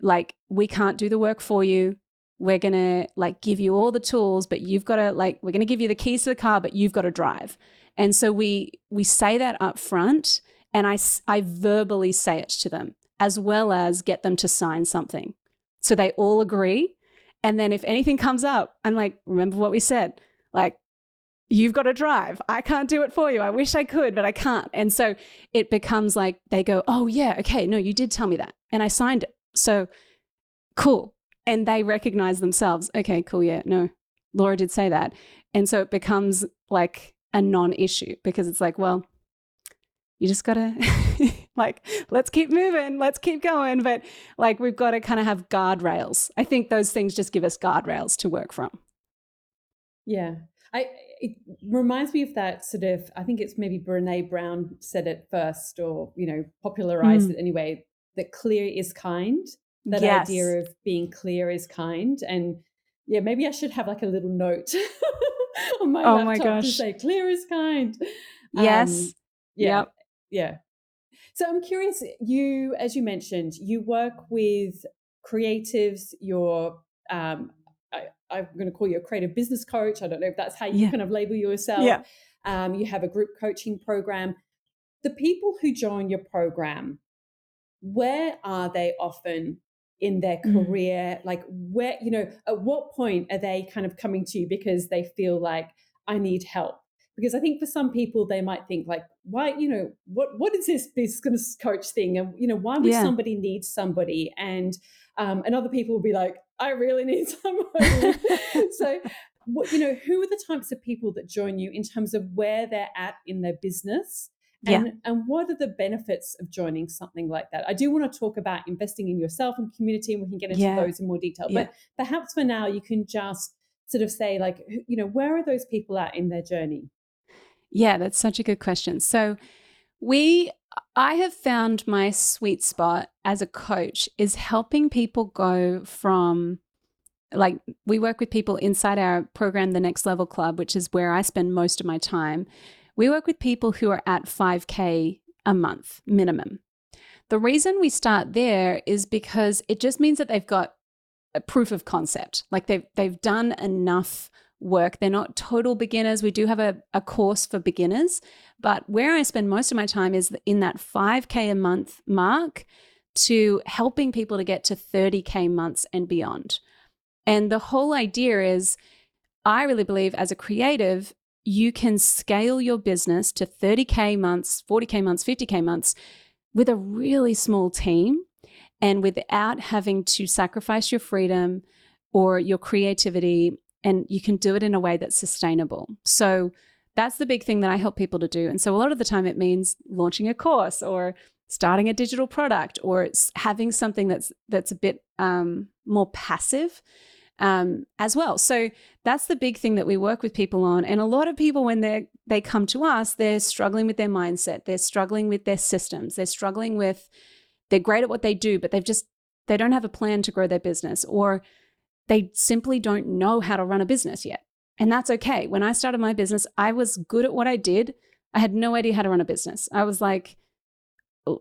Like, we can't do the work for you. we're going to like give you all the tools but you've got to like we're going to give you the keys to the car but you've got to drive and so we we say that up front and i i verbally say it to them as well as get them to sign something. So they all agree and then if anything comes up i'm like remember what we said like you've got to drive. I can't do it for you. I wish i could but i can't. And so it becomes like they go oh yeah okay no you did tell me that and i signed it. So cool. And they recognize themselves. Okay cool yeah no laura did say that. And so it becomes like a non-issue because it's like well you just gotta like let's keep moving let's keep going. But like we've got to kind of have guardrails. I think those things just give us guardrails to work from. Yeah. I it reminds me of that sort of i think it's maybe brene brown said it first or you know popularized mm. it anyway that clear is kind. That yes. idea of being clear is kind. And yeah maybe i should have like a little note on my oh laptop my gosh. to say clear is kind. Yes. um, yeah. Yep. Yeah so i'm curious you as you mentioned you work with creatives you're um, I, am going to call you a creative business coach i don't know if that's how you yeah. kind of label yourself yeah. Um, you have a group coaching program the people who join your program where are they often in their mm. career mm. like where you know at what point are they kind of coming to you because they feel like i need help because i think for some people they might think like why you know what what is this business coach thing and you know why would yeah. somebody need somebody and um, and other people will be like i really need somebody so what, you know who are the types of people that join you in terms of where they're at in their business and, yeah. and what are the benefits of joining something like that? I do want to talk about investing in yourself and community, and we can get into yeah. those in more detail. Yeah. But perhaps for now, you can just sort of say, like, you know, where are those people at in their journey? Yeah, that's such a good question. So, we, I have found my sweet spot as a coach is helping people go from like we work with people inside our program, the Next Level Club, which is where I spend most of my time. We work with people who are at 5K a month minimum. The reason we start there is because it just means that they've got a proof of concept. Like they've they've done enough work. They're not total beginners. We do have a, a course for beginners, but where I spend most of my time is in that 5K a month mark to helping people to get to 30K months and beyond. And the whole idea is I really believe as a creative, you can scale your business to 30K months, 40K months, 50K months with a really small team and without having to sacrifice your freedom or your creativity. And you can do it in a way that's sustainable. So that's the big thing that I help people to do. And so a lot of the time it means launching a course or starting a digital product or it's having something that's that's a bit um, more passive um, as well. So that's the big thing that we work with people on. And a lot of people, when they they come to us, they're struggling with their mindset, they're struggling with their systems, they're struggling with they're great at what they do, but they've just they don't have a plan to grow their business, or they simply don't know how to run a business yet. And that's okay. When I started my business, I was good at what I did. I had no idea how to run a business. I was like,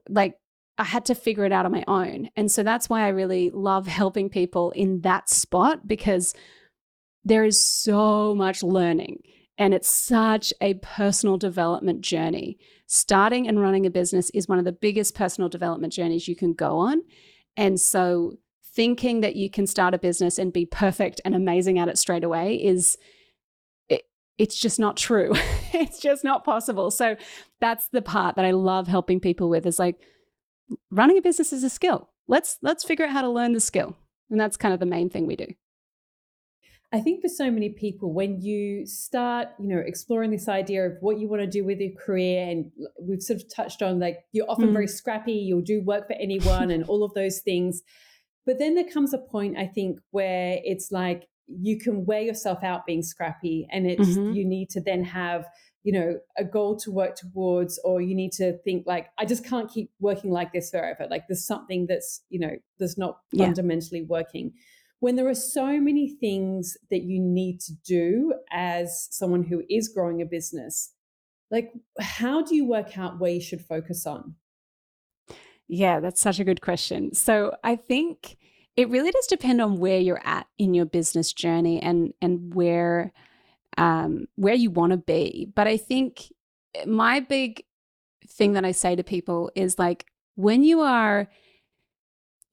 like I had to figure it out on my own. And so that's why I really love helping people in that spot because there is so much learning and it's such a personal development journey. Starting and running a business is one of the biggest personal development journeys you can go on. And so thinking that you can start a business and be perfect and amazing at it straight away is it, it's just not true. it's just not possible. So that's the part that I love helping people with is like running a business is a skill. Let's let's figure out how to learn the skill. And that's kind of the main thing we do. I think for so many people, when you start, you know, exploring this idea of what you want to do with your career, and we've sort of touched on like you're often mm. very scrappy, you'll do work for anyone, and all of those things. But then there comes a point, I think, where it's like you can wear yourself out being scrappy, and it's mm-hmm. you need to then have you know a goal to work towards or you need to think like i just can't keep working like this forever like there's something that's you know that's not yeah. fundamentally working when there are so many things that you need to do as someone who is growing a business like how do you work out where you should focus on yeah that's such a good question so i think it really does depend on where you're at in your business journey and and where um, where you want to be. But I think my big thing that I say to people is like when you are,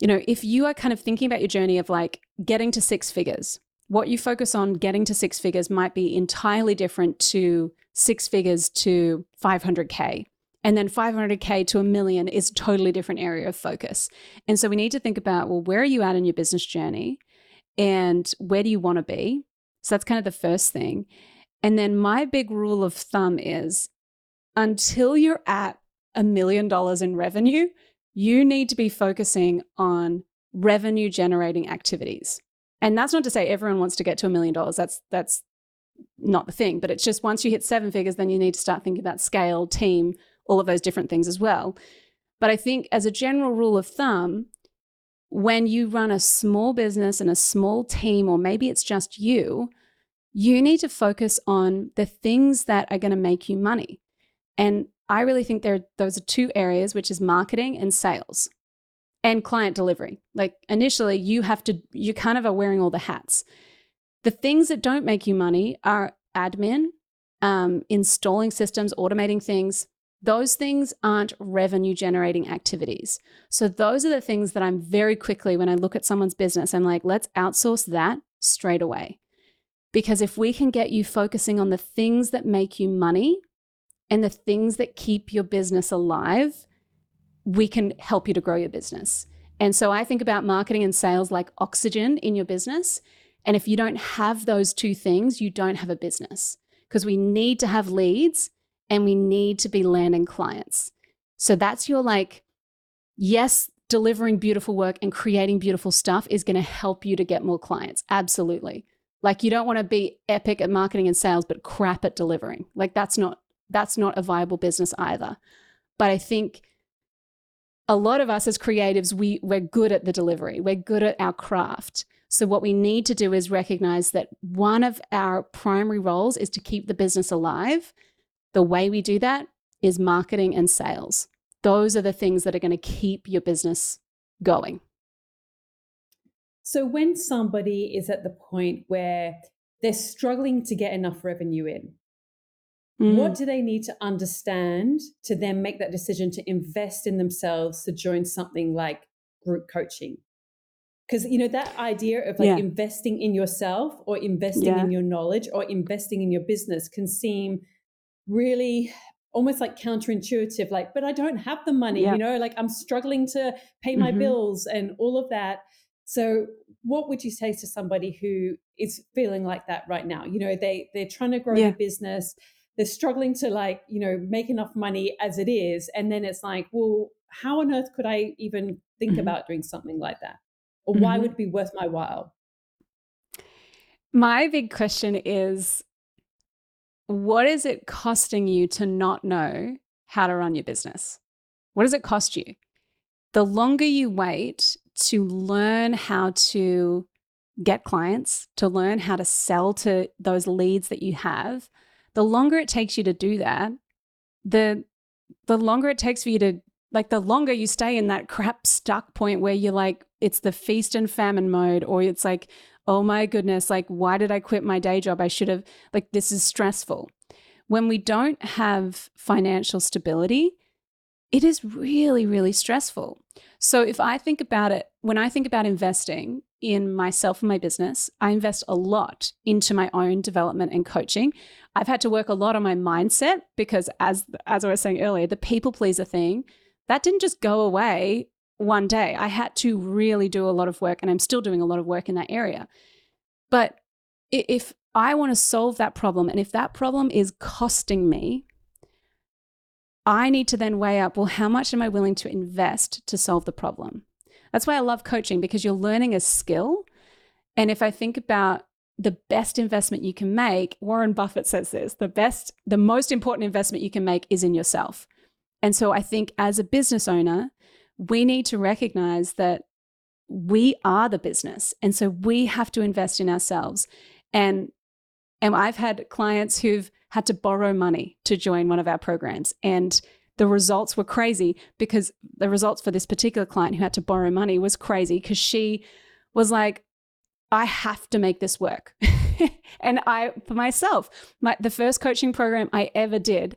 you know, if you are kind of thinking about your journey of like getting to six figures, what you focus on getting to six figures might be entirely different to six figures to 500K. And then 500K to a million is a totally different area of focus. And so we need to think about well, where are you at in your business journey? And where do you want to be? So that's kind of the first thing. And then my big rule of thumb is until you're at a million dollars in revenue, you need to be focusing on revenue generating activities. And that's not to say everyone wants to get to a million dollars. That's that's not the thing, but it's just once you hit seven figures, then you need to start thinking about scale, team, all of those different things as well. But I think as a general rule of thumb, when you run a small business and a small team, or maybe it's just you, you need to focus on the things that are going to make you money. And I really think there those are two areas, which is marketing and sales and client delivery. Like initially, you have to, you kind of are wearing all the hats. The things that don't make you money are admin, um, installing systems, automating things, those things aren't revenue generating activities. So, those are the things that I'm very quickly, when I look at someone's business, I'm like, let's outsource that straight away. Because if we can get you focusing on the things that make you money and the things that keep your business alive, we can help you to grow your business. And so I think about marketing and sales like oxygen in your business. And if you don't have those two things, you don't have a business because we need to have leads and we need to be landing clients. So that's your like, yes, delivering beautiful work and creating beautiful stuff is going to help you to get more clients. Absolutely. Like you don't want to be epic at marketing and sales but crap at delivering. Like that's not that's not a viable business either. But I think a lot of us as creatives we we're good at the delivery. We're good at our craft. So what we need to do is recognize that one of our primary roles is to keep the business alive the way we do that is marketing and sales. Those are the things that are going to keep your business going. So, when somebody is at the point where they're struggling to get enough revenue in, mm. what do they need to understand to then make that decision to invest in themselves to join something like group coaching? Because, you know, that idea of like yeah. investing in yourself or investing yeah. in your knowledge or investing in your business can seem really almost like counterintuitive like but i don't have the money yeah. you know like i'm struggling to pay my mm-hmm. bills and all of that so what would you say to somebody who is feeling like that right now you know they they're trying to grow yeah. their business they're struggling to like you know make enough money as it is and then it's like well how on earth could i even think mm-hmm. about doing something like that or mm-hmm. why would it be worth my while my big question is what is it costing you to not know how to run your business? What does it cost you? The longer you wait to learn how to get clients, to learn how to sell to those leads that you have, the longer it takes you to do that, the the longer it takes for you to like the longer you stay in that crap stuck point where you're like it's the feast and famine mode or it's like oh my goodness, like, why did I quit my day job? I should have, like, this is stressful. When we don't have financial stability, it is really, really stressful. So if I think about it, when I think about investing in myself and my business, I invest a lot into my own development and coaching. I've had to work a lot on my mindset because as as I was saying earlier, the people pleaser thing, that didn't just go away one day. I had to really do a lot of work, and I'm still doing a lot of work in that area. But if I want to solve that problem, and if that problem is costing me, I need to then weigh up well, how much am I willing to invest to solve the problem? That's why I love coaching because you're learning a skill. And if I think about the best investment you can make, Warren Buffett says this the best, the most important investment you can make is in yourself. And so I think as a business owner, we need to recognize that we are the business. And so we have to invest in ourselves. And and I've had clients who've had to borrow money to join one of our programs. And the results were crazy because the results for this particular client who had to borrow money was crazy because she was like, I have to make this work. and I, for myself, my, the first coaching program I ever did,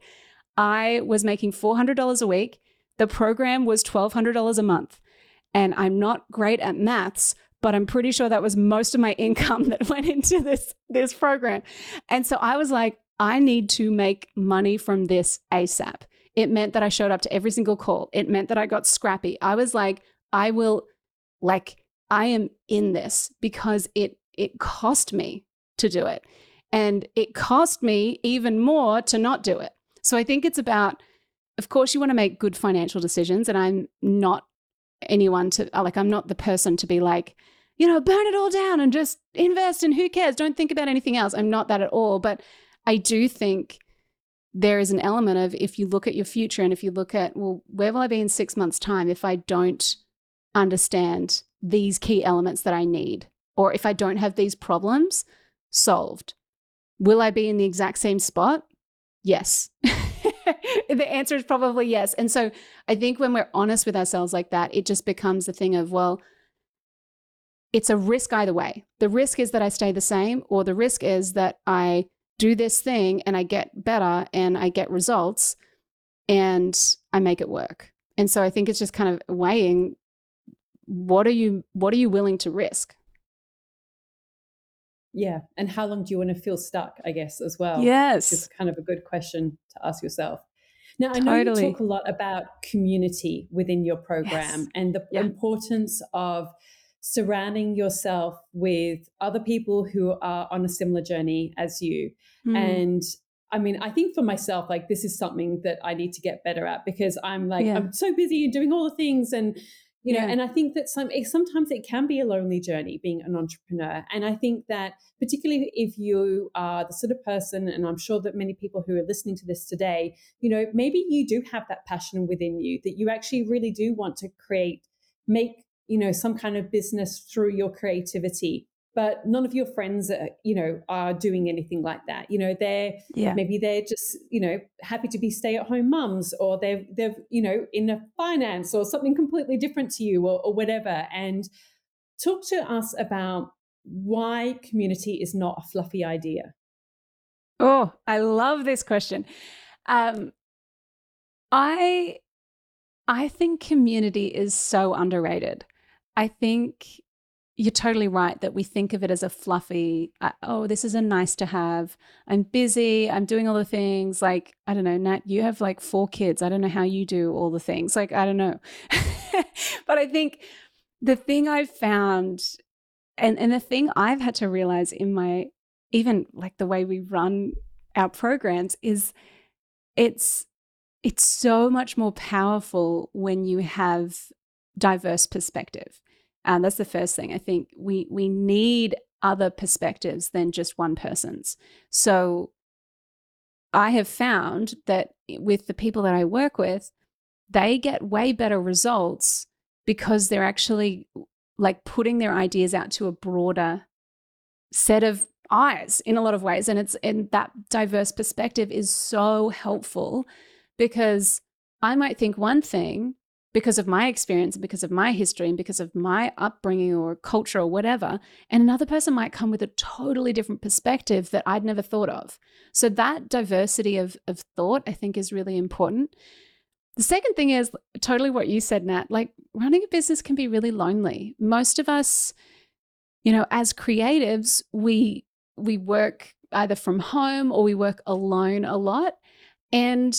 I was making $400 a week. The program was $1,200 a month. And I'm not great at maths, but I'm pretty sure that was most of my income that went into this, this program. And so I was like, I need to make money from this ASAP. It meant that I showed up to every single call. It meant that I got scrappy. I was like, I will, like, I am in this because it it cost me to do it. And it cost me even more to not do it. So I think it's about, of course, you want to make good financial decisions. And I'm not anyone to, uh, like, I'm not the person to be like, you know, burn it all down and just invest and who cares? Don't think about anything else. I'm not that at all. But I do think there is an element of if you look at your future and if you look at, well, where will I be in six months' time if I don't understand these key elements that I need? Or if I don't have these problems solved, will I be in the exact same spot? Yes. the answer is probably yes. And so I think when we're honest with ourselves like that, it just becomes a thing of, well, it's a risk either way. The risk is that I stay the same, or the risk is that I do this thing and I get better and I get results and I make it work. And so I think it's just kind of weighing what are you what are you willing to risk? Yeah. And how long do you want to feel stuck, I guess, as well? Yes. It's kind of a good question to ask yourself. Now, I know totally. you talk a lot about community within your program yes. and the yeah. importance of surrounding yourself with other people who are on a similar journey as you. Mm. And I mean, I think for myself, like this is something that I need to get better at because I'm like, yeah. I'm so busy doing all the things and you know, yeah. and I think that some sometimes it can be a lonely journey being an entrepreneur. And I think that particularly if you are the sort of person, and I'm sure that many people who are listening to this today, you know, maybe you do have that passion within you that you actually really do want to create, make you know some kind of business through your creativity but none of your friends are, you know are doing anything like that. You know they're yeah. maybe they're just you know happy to be stay at home mums or they're they're you know in a finance or something completely different to you or, or whatever. And talk to us about why community is not a fluffy idea. Oh i love this question. Um i i think community is so underrated. I think you're totally right that we think of it as a fluffy, uh, oh, this is a nice to have. I'm busy. I'm doing all the things. Like, I don't know, Nat, you have like four kids. I don't know how you do all the things. Like, I don't know. but I think the thing I've found, and, and the thing I've had to realize in my, even like the way we run our programs is it's, it's so much more powerful when you have diverse perspective. And that's the first thing. I think we we need other perspectives than just one person's. So I have found that with the people that I work with, they get way better results because they're actually like putting their ideas out to a broader set of eyes in a lot of ways and it's and that diverse perspective is so helpful because I might think one thing because of my experience, and because of my history, and because of my upbringing or culture or whatever. And another person might come with a totally different perspective that I'd never thought of. So that diversity of, of thought, I think, is really important. The second thing is totally what you said, Nat. Like running a business can be really lonely. Most of us, you know, as creatives, we we work either from home or we work alone a lot. And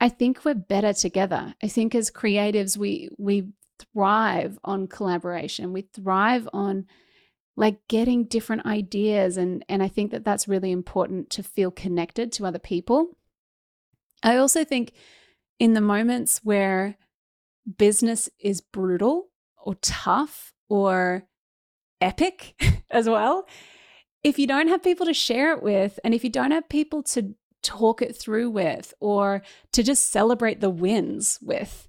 I think we're better together. I think as creatives, we we thrive on collaboration. We thrive on like getting different ideas, and and I think that that's really important to feel connected to other people. I also think in the moments where business is brutal or tough or epic as well, if you don't have people to share it with, and if you don't have people to talk it through with or to just celebrate the wins with,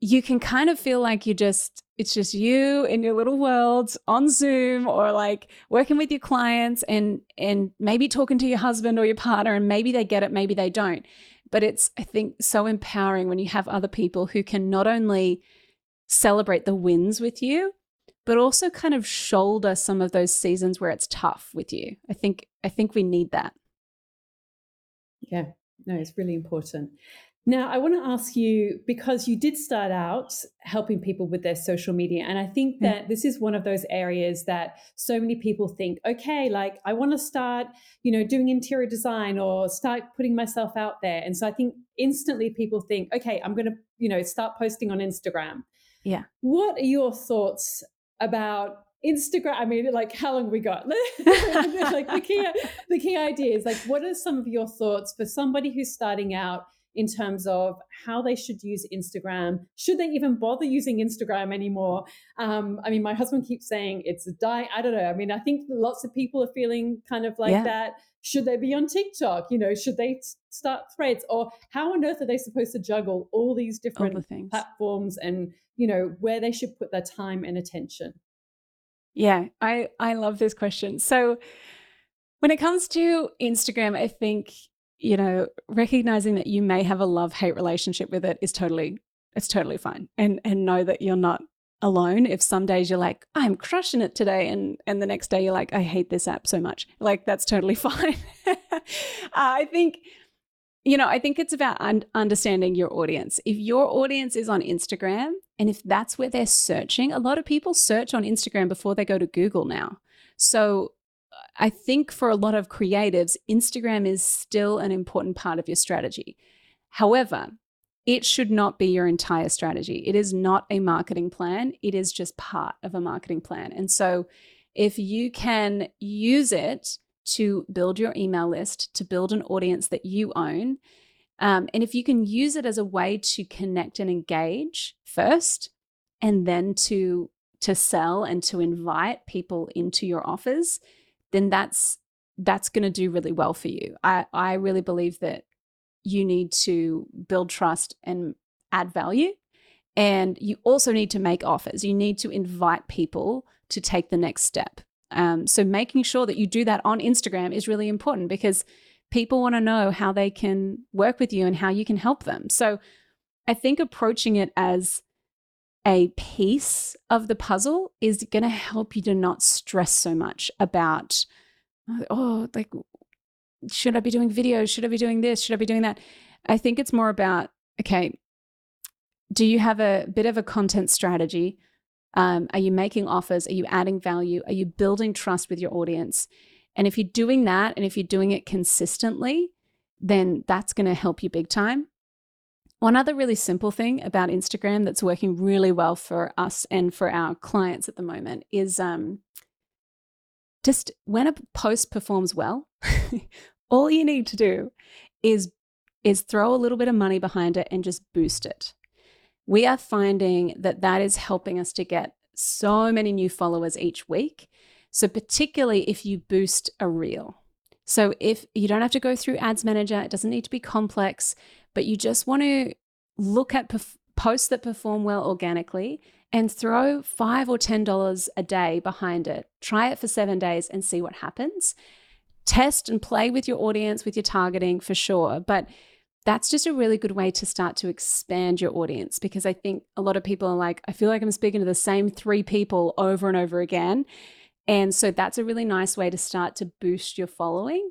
you can kind of feel like you just, it's just you in your little world on Zoom or like working with your clients and and maybe talking to your husband or your partner and maybe they get it, maybe they don't. But it's I think so empowering when you have other people who can not only celebrate the wins with you, but also kind of shoulder some of those seasons where it's tough with you. I think I think we need that. Yeah, no, it's really important. Now, I want to ask you because you did start out helping people with their social media. And I think mm. that yeah. this is one of those areas that so many people think, okay, like I want to start, you know, doing interior design or start putting myself out there. And so I think instantly people think, okay, I'm going to, you know, start posting on Instagram. Yeah. What are your thoughts about Instagram, I mean, like how long we got? like the key, the key idea is like, what are some of your thoughts for somebody who's starting out in terms of how they should use Instagram. Should they even bother using Instagram anymore? Um, I mean, my husband keeps saying it's a die. I don't know. I mean, I think lots of people are feeling kind of like yeah. that. Should they be on TikTok? You know, should they start threads? Or how on earth are they supposed to juggle all these different all the platforms and, you know, where they should put their time and attention? Yeah, I, I love this question. So, when it comes to Instagram, I think you know, recognizing that you may have a love hate relationship with it is totally, it's totally fine. And, and know that you're not alone. If some days you're like, I'm crushing it today. And, and the next day you're like, I hate this app so much. Like, that's totally fine. uh, I think, you know, I think it's about un- understanding your audience. If your audience is on Instagram and if that's where they're searching, a lot of people search on Instagram before they go to Google now. So uh, I think for a lot of creatives, Instagram is still an important part of your strategy. However, it should not be your entire strategy. It is not a marketing plan, it is just part of a marketing plan. And so, if you can use it to build your email list, to build an audience that you own, um, and if you can use it as a way to connect and engage first, and then to to sell and to invite people into your offers, then that's that's going to do really well for you. I, I really believe that you need to build trust and add value. And you also need to make offers. You need to invite people to take the next step. Um, so making sure that you do that on Instagram is really important because people want to know how they can work with you and how you can help them. So I think approaching it as a piece of the puzzle is going to help you to not stress so much about, oh, like, should I be doing videos? Should I be doing this? Should I be doing that? I think it's more about, okay, do you have a bit of a content strategy? Um, are you making offers? Are you adding value? Are you building trust with your audience? And if you're doing that and if you're doing it consistently, then that's going to help you big time. One other really simple thing about Instagram that's working really well for us and for our clients at the moment is um, just when a post performs well, all you need to do is is throw a little bit of money behind it and just boost it. We are finding that that is helping us to get so many new followers each week. So particularly if you boost a reel. So if you don't have to go through ads manager, it doesn't need to be complex but you just want to look at perf- posts that perform well organically and throw five or ten dollars a day behind it. Try it for seven days and see what happens. Test and play with your audience, with your targeting for sure. But that's just a really good way to start to expand your audience because I think a lot of people are like, I feel like I'm speaking to the same three people over and over again. And so that's a really nice way to start to boost your following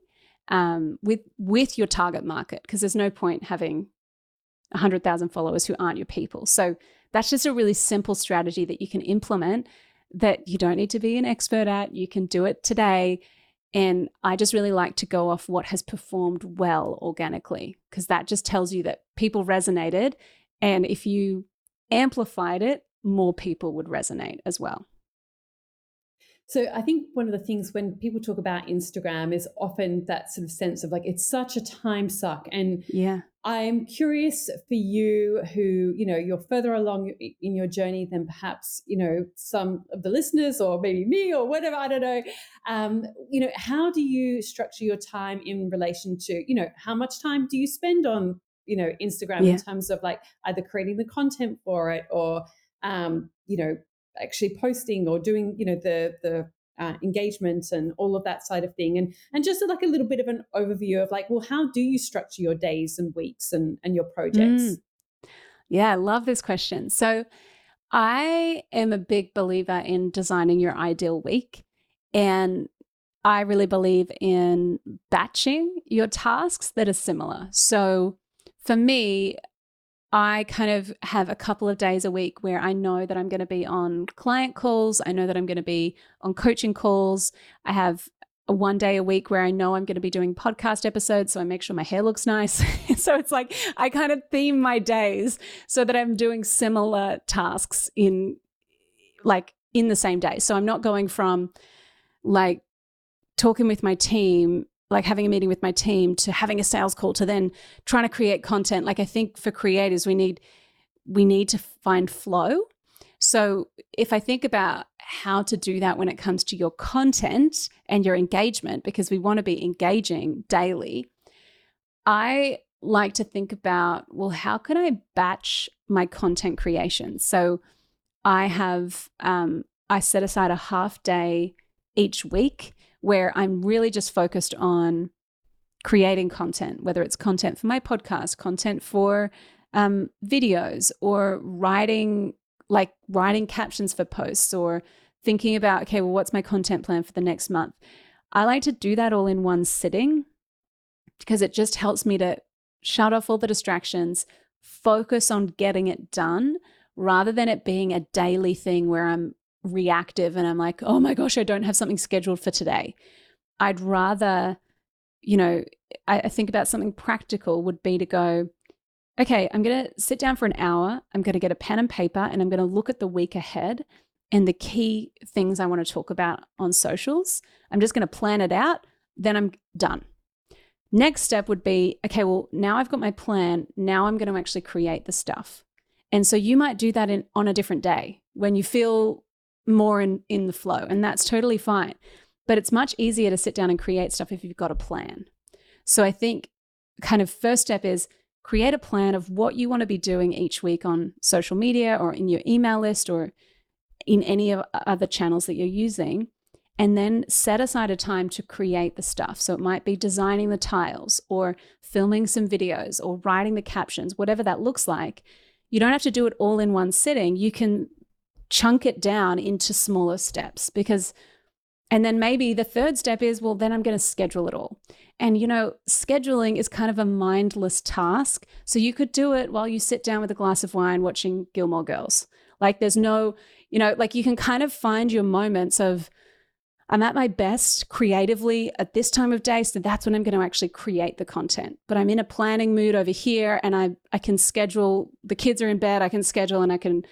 um, with with your target market because there's no point having 100,000 followers who aren't your people. So that's just a really simple strategy that you can implement that you don't need to be an expert at. You can do it today. And I just really like to go off what has performed well organically because that just tells you that people resonated. And if you amplified it, more people would resonate as well. So I think one of the things when people talk about Instagram is often that sort of sense of like it's such a time suck. And yeah, I'm curious for you who, you know, you're further along in your journey than perhaps, you know, some of the listeners or maybe me or whatever, I don't know. Um, you know, how do you structure your time in relation to, you know, how much time do you spend on, you know, Instagram yeah. in terms of like either creating the content for it or um, you know, actually posting or doing you know the the uh, engagement and all of that side of thing and and just like a little bit of an overview of like well how do you structure your days and weeks and and your projects mm. yeah i love this question so I am a big believer in designing your ideal week. And I really believe in batching your tasks that are similar. So for me, I kind of have a couple of days a week where I know that I'm going to be on client calls. I know that I'm going to be on coaching calls. I have one day a week where I know I'm going to be doing podcast episodes. So I make sure my hair looks nice. so it's like I kind of theme my days so that I'm doing similar tasks in like in the same day. So I'm not going from like talking with my team like having a meeting with my team to having a sales call to then trying to create content. Like i think for creators we need we need to find flow. So if i think about how to do that when it comes to your content and your engagement because we want to be engaging daily i like to think about well how can i batch my content creation? So i have um, i set aside a half day each week where I'm really just focused on creating content, whether it's content for my podcast, content for um, videos, or writing like writing captions for posts, or thinking about, okay, well, what's my content plan for the next month? I like to do that all in one sitting because it just helps me to shut off all the distractions, focus on getting it done rather than it being a daily thing where I'm reactive and I'm like, oh my gosh, I don't have something scheduled for today. I'd rather, you know, I, I think about something practical would be to go, okay, I'm going to sit down for an hour. I'm going to get a pen and paper and I'm going to look at the week ahead and the key things I want to talk about on socials. I'm just going to plan it out. Then I'm done. Next step would be okay, well, now I've got my plan. Now I'm going to actually create the stuff. And so you might do that in, on a different day when you feel more in, in the flow, and that's totally fine. But it's much easier to sit down and create stuff if you've got a plan. So I think kind of first step is create a plan of what you want to be doing each week on social media or in your email list or in any of uh, other channels that you're using and then set aside a time to create the stuff. So it might be designing the tiles or filming some videos or writing the captions, whatever that looks like. You don't have to do it all in one sitting. You can chunk it down into smaller steps because and then maybe the third step is well then i'm going to schedule it all. And you know scheduling is kind of a mindless task. So you could do it while you sit down with a glass of wine watching gilmore girls. Like there's no you know like you can kind of find your moments of i'm at my best creatively at this time of day so that's when i'm going to actually create the content. But i'm in a planning mood over here and i i can schedule the kids are in bed i can schedule and i can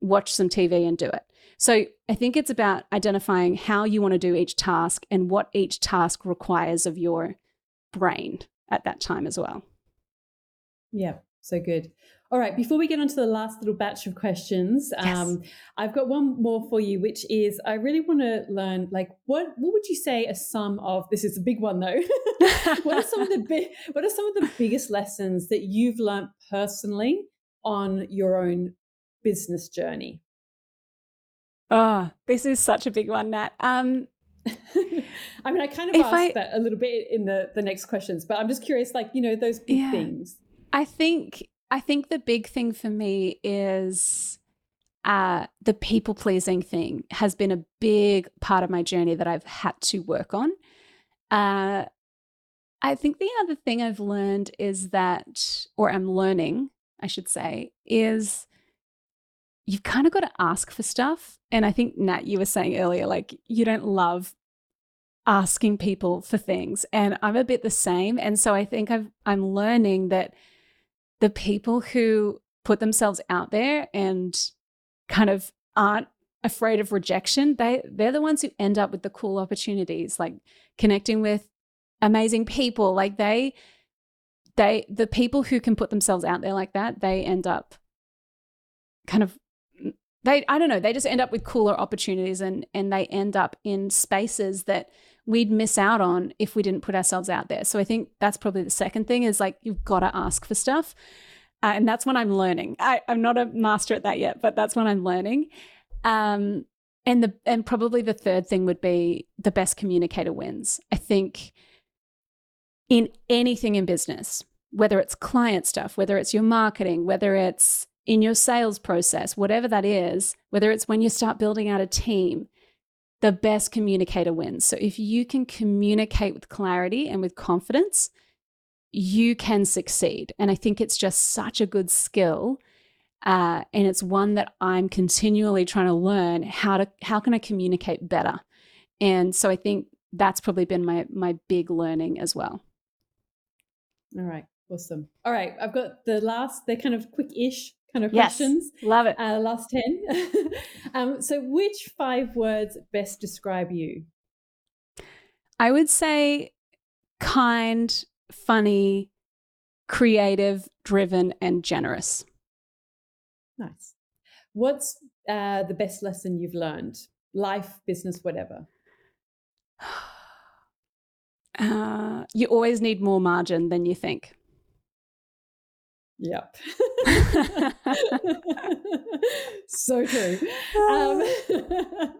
watch some TV and do it. So I think it's about identifying how you want to do each task and what each task requires of your brain at that time as well. Yeah, so good. All right, before we get on to the last little batch of questions, yes. um, I've got one more for you, which is I really want to learn like what what would you say a sum of this is a big one though. what are some of the big what are some of the biggest lessons that you've learned personally on your own business journey? Oh, this is such a big one, Nat. Um, I mean, I kind of asked I, that a little bit in the the next questions, but I'm just curious, like you know, those big yeah, things. I think I think the big thing for me is uh, the people pleasing thing has been a big part of my journey that I've had to work on. Uh, I think the other thing I've learned is that, or I'm learning, I should say, is you've kind of got to ask for stuff. And I think, Nat, you were saying earlier, like, you don't love asking people for things. And I'm a bit the same. And so I think I've, I'm learning that the people who put themselves out there and kind of aren't afraid of rejection, they, they're the ones who end up with the cool opportunities, like connecting with amazing people. Like they, they, the people who can put themselves out there like that, they end up kind of they I don't know, they just end up with cooler opportunities and and they end up in spaces that we'd miss out on if we didn't put ourselves out there. So I think that's probably the second thing is like you've got to ask for stuff. Uh, and that's when I'm learning. I, I'm not a master at that yet, but that's when I'm learning. Um, and the and probably the third thing would be the best communicator wins. I think in anything in business, whether it's client stuff, whether it's your marketing, whether it's in your sales process, whatever that is, whether it's when you start building out a team, the best communicator wins. So if you can communicate with clarity and with confidence, you can succeed. And I think it's just such a good skill. Uh, and it's one that I'm continually trying to learn how to how can I communicate better. And so I think that's probably been my my big learning as well. All right, awesome. All right, I've got the last. They're kind of quick-ish kind of yes, questions. Love it. Uh, last ten. um, so, which five words best describe you? I would say kind, funny, creative, driven, and generous. Nice. What's uh, the best lesson you've learned? Life, business, whatever. Uh, you always need more margin than you think. Yep. so true. Um,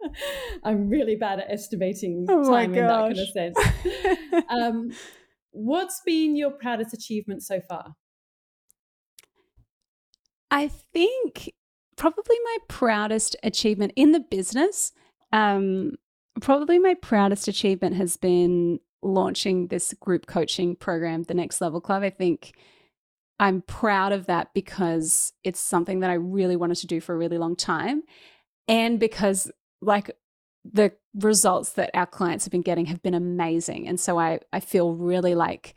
I'm really bad at estimating oh time in that kind of sense. Um, what's been your proudest achievement so far? I think probably my proudest achievement in the business, um, probably my proudest achievement has been launching this group coaching program, the Next Level Club. I think I'm proud of that because it's something that I really wanted to do for a really long time. And because, like, the results that our clients have been getting have been amazing. And so I, I feel really like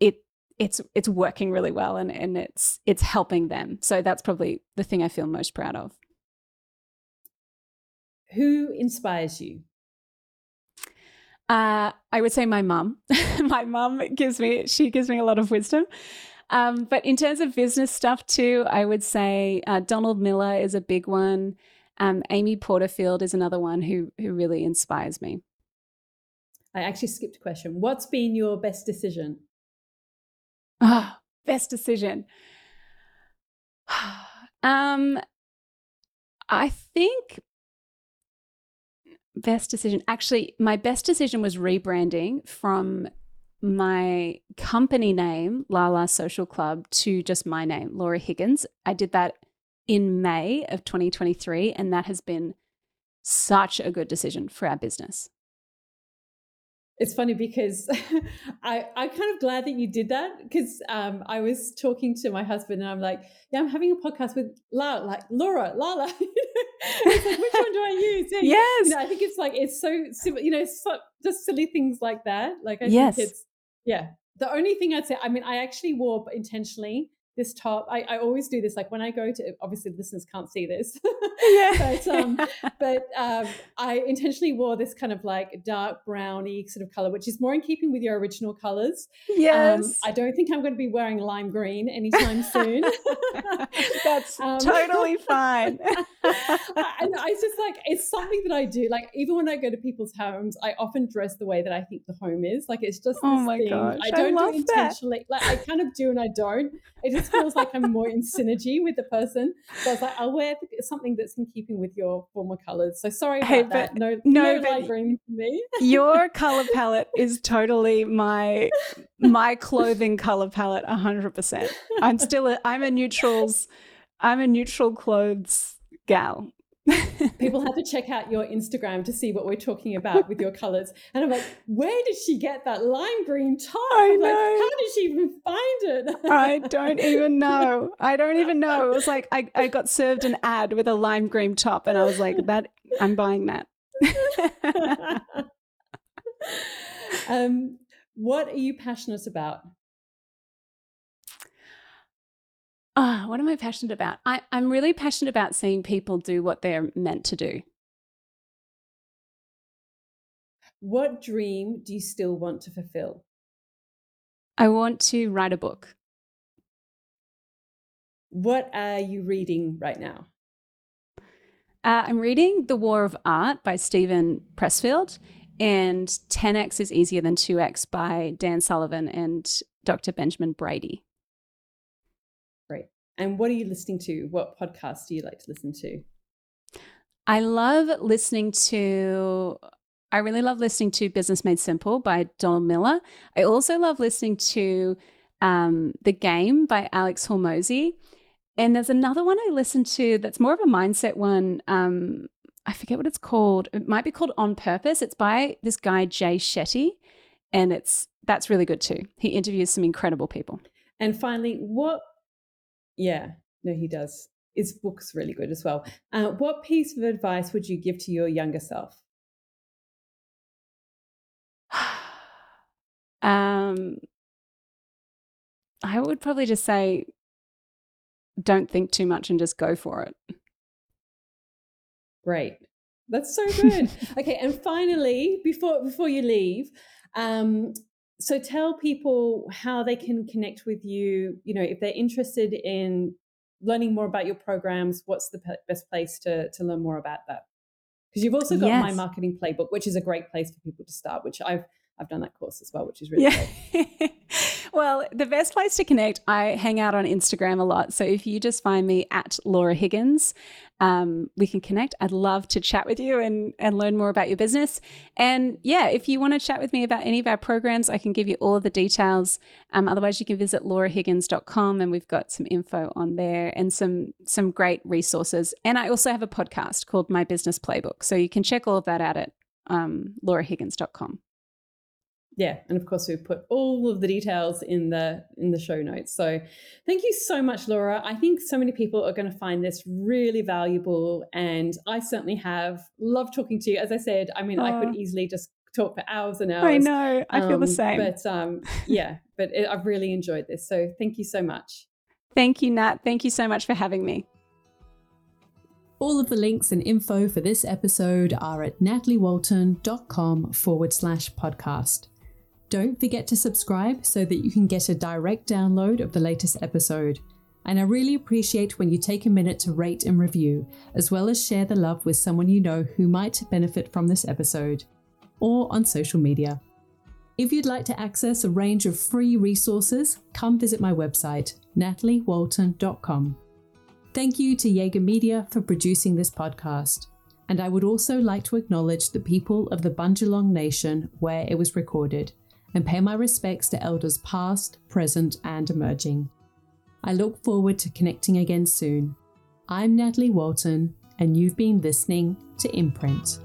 it it's it's working really well and, and it's it's helping them. So that's probably the thing I feel most proud of. Who inspires you? Uh, I would say my mum. my mum gives me she gives me a lot of wisdom. Um, but in terms of business stuff too, I would say uh, Donald Miller is a big one. Um, Amy Porterfield is another one who who really inspires me. I actually skipped a question. What's been your best decision? Ah, oh, best decision. um, I think best decision. Actually, my best decision was rebranding from my company name, Lala Social Club, to just my name, Laura Higgins. I did that in May of 2023, and that has been such a good decision for our business. It's funny because I I'm kind of glad that you did that because um, I was talking to my husband and I'm like, yeah, I'm having a podcast with Lala, like Laura, Lala. like, which one do I use? Yeah, yes, you know, I think it's like it's so you know, so, just silly things like that. Like I yes. think it's yeah. The only thing I'd say, I mean, I actually wore intentionally this top. I, I always do this. Like when I go to, obviously listeners can't see this, yeah. but um, but um, I intentionally wore this kind of like dark browny sort of color, which is more in keeping with your original colors. Um, yes. Um, I don't think I'm going to be wearing lime green anytime soon. That's um, totally fine. and I just like it's something that I do. Like even when I go to people's homes, I often dress the way that I think the home is. Like it's just oh my thing. gosh, I don't I do intentionally. That. Like I kind of do and I don't. It just feels like I'm more in synergy with the person. So I was like, I'll wear something that's in keeping with your former colors. So sorry about hey, that. No, no, no light green for me. your color palette is totally my my clothing color palette. hundred percent. I'm still a, I'm a neutrals. I'm a neutral clothes gal. People have to check out your Instagram to see what we're talking about with your colors. And I'm like, where did she get that lime green top? I know. Like, how did she even find it? I don't even know. I don't even know. It was like I, I got served an ad with a lime green top, and I was like, that I'm buying that. um, what are you passionate about? Ah, oh, what am I passionate about? I, I'm really passionate about seeing people do what they're meant to do. What dream do you still want to fulfill? I want to write a book. What are you reading right now? Uh, I'm reading The War of Art by Steven Pressfield and 10x is easier than 2x by Dan Sullivan and Dr. Benjamin Hardy. And what are you listening to? What podcasts do you like to listen to? I love listening to I really love listening to Business Made Simple by Donald Miller. I also love listening to um, The Game by Alex Hormozi. and there's another one I listen to that's more of a mindset one. Um, I forget what it's called. It might be called On Purpose. It's by this guy Jay Shetty, and it's that's really good too. He interviews some incredible people. And finally, what? Yeah, no, he does. His book's really good as well. Uh, what piece of advice would you give to your younger self? um, I would probably just say, don't think too much and just go for it. Great. That's so good. okay, and finally, before before you leave, um, so tell people how they can connect with you. You know, if they're interested in learning more about your programs, what's the best place to to learn more about that? Because you've also got yes. my marketing playbook, which is a great place for people to start. Which I've I've done that course as well, which is really yeah. well, the best place to connect, I hang out on Instagram a lot. So if you just find me at Laura Higgins, um, we can connect. I'd love to chat with you and, and learn more about your business. And yeah, if you want to chat with me about any of our programs, I can give you all of the details. Um, otherwise, you can visit laurahiggins.com and we've got some info on there and some some great resources. And I also have a podcast called My Business Playbook. So you can check all of that out at um, laurahiggins.com yeah and of course we've put all of the details in the in the show notes. So thank you so much laura. I think so many people are going to find this really valuable and i certainly have. Loved talking to you. As i said i mean i could easily just talk for hours and hours i know. I feel um, the same. but um yeah but it, i've really enjoyed this. So thank you so much. Thank you nat. Thank you so much for having me. All of the links and info for this episode are at nataliewalton.com forward slash podcast. Don't forget to subscribe so that you can get a direct download of the latest episode. And I really appreciate when you take a minute to rate and review, as well as share the love with someone you know who might benefit from this episode, or on social media. If you'd like to access a range of free resources, come visit my website, nataliewalton.com. Thank you to Jaeger Media for producing this podcast. And I would also like to acknowledge the people of the Bundjalung Nation where it was recorded and pay my respects to elders past, present, and emerging. I look forward to connecting again soon. I'm Natalie Walton, and you've been listening to Imprint.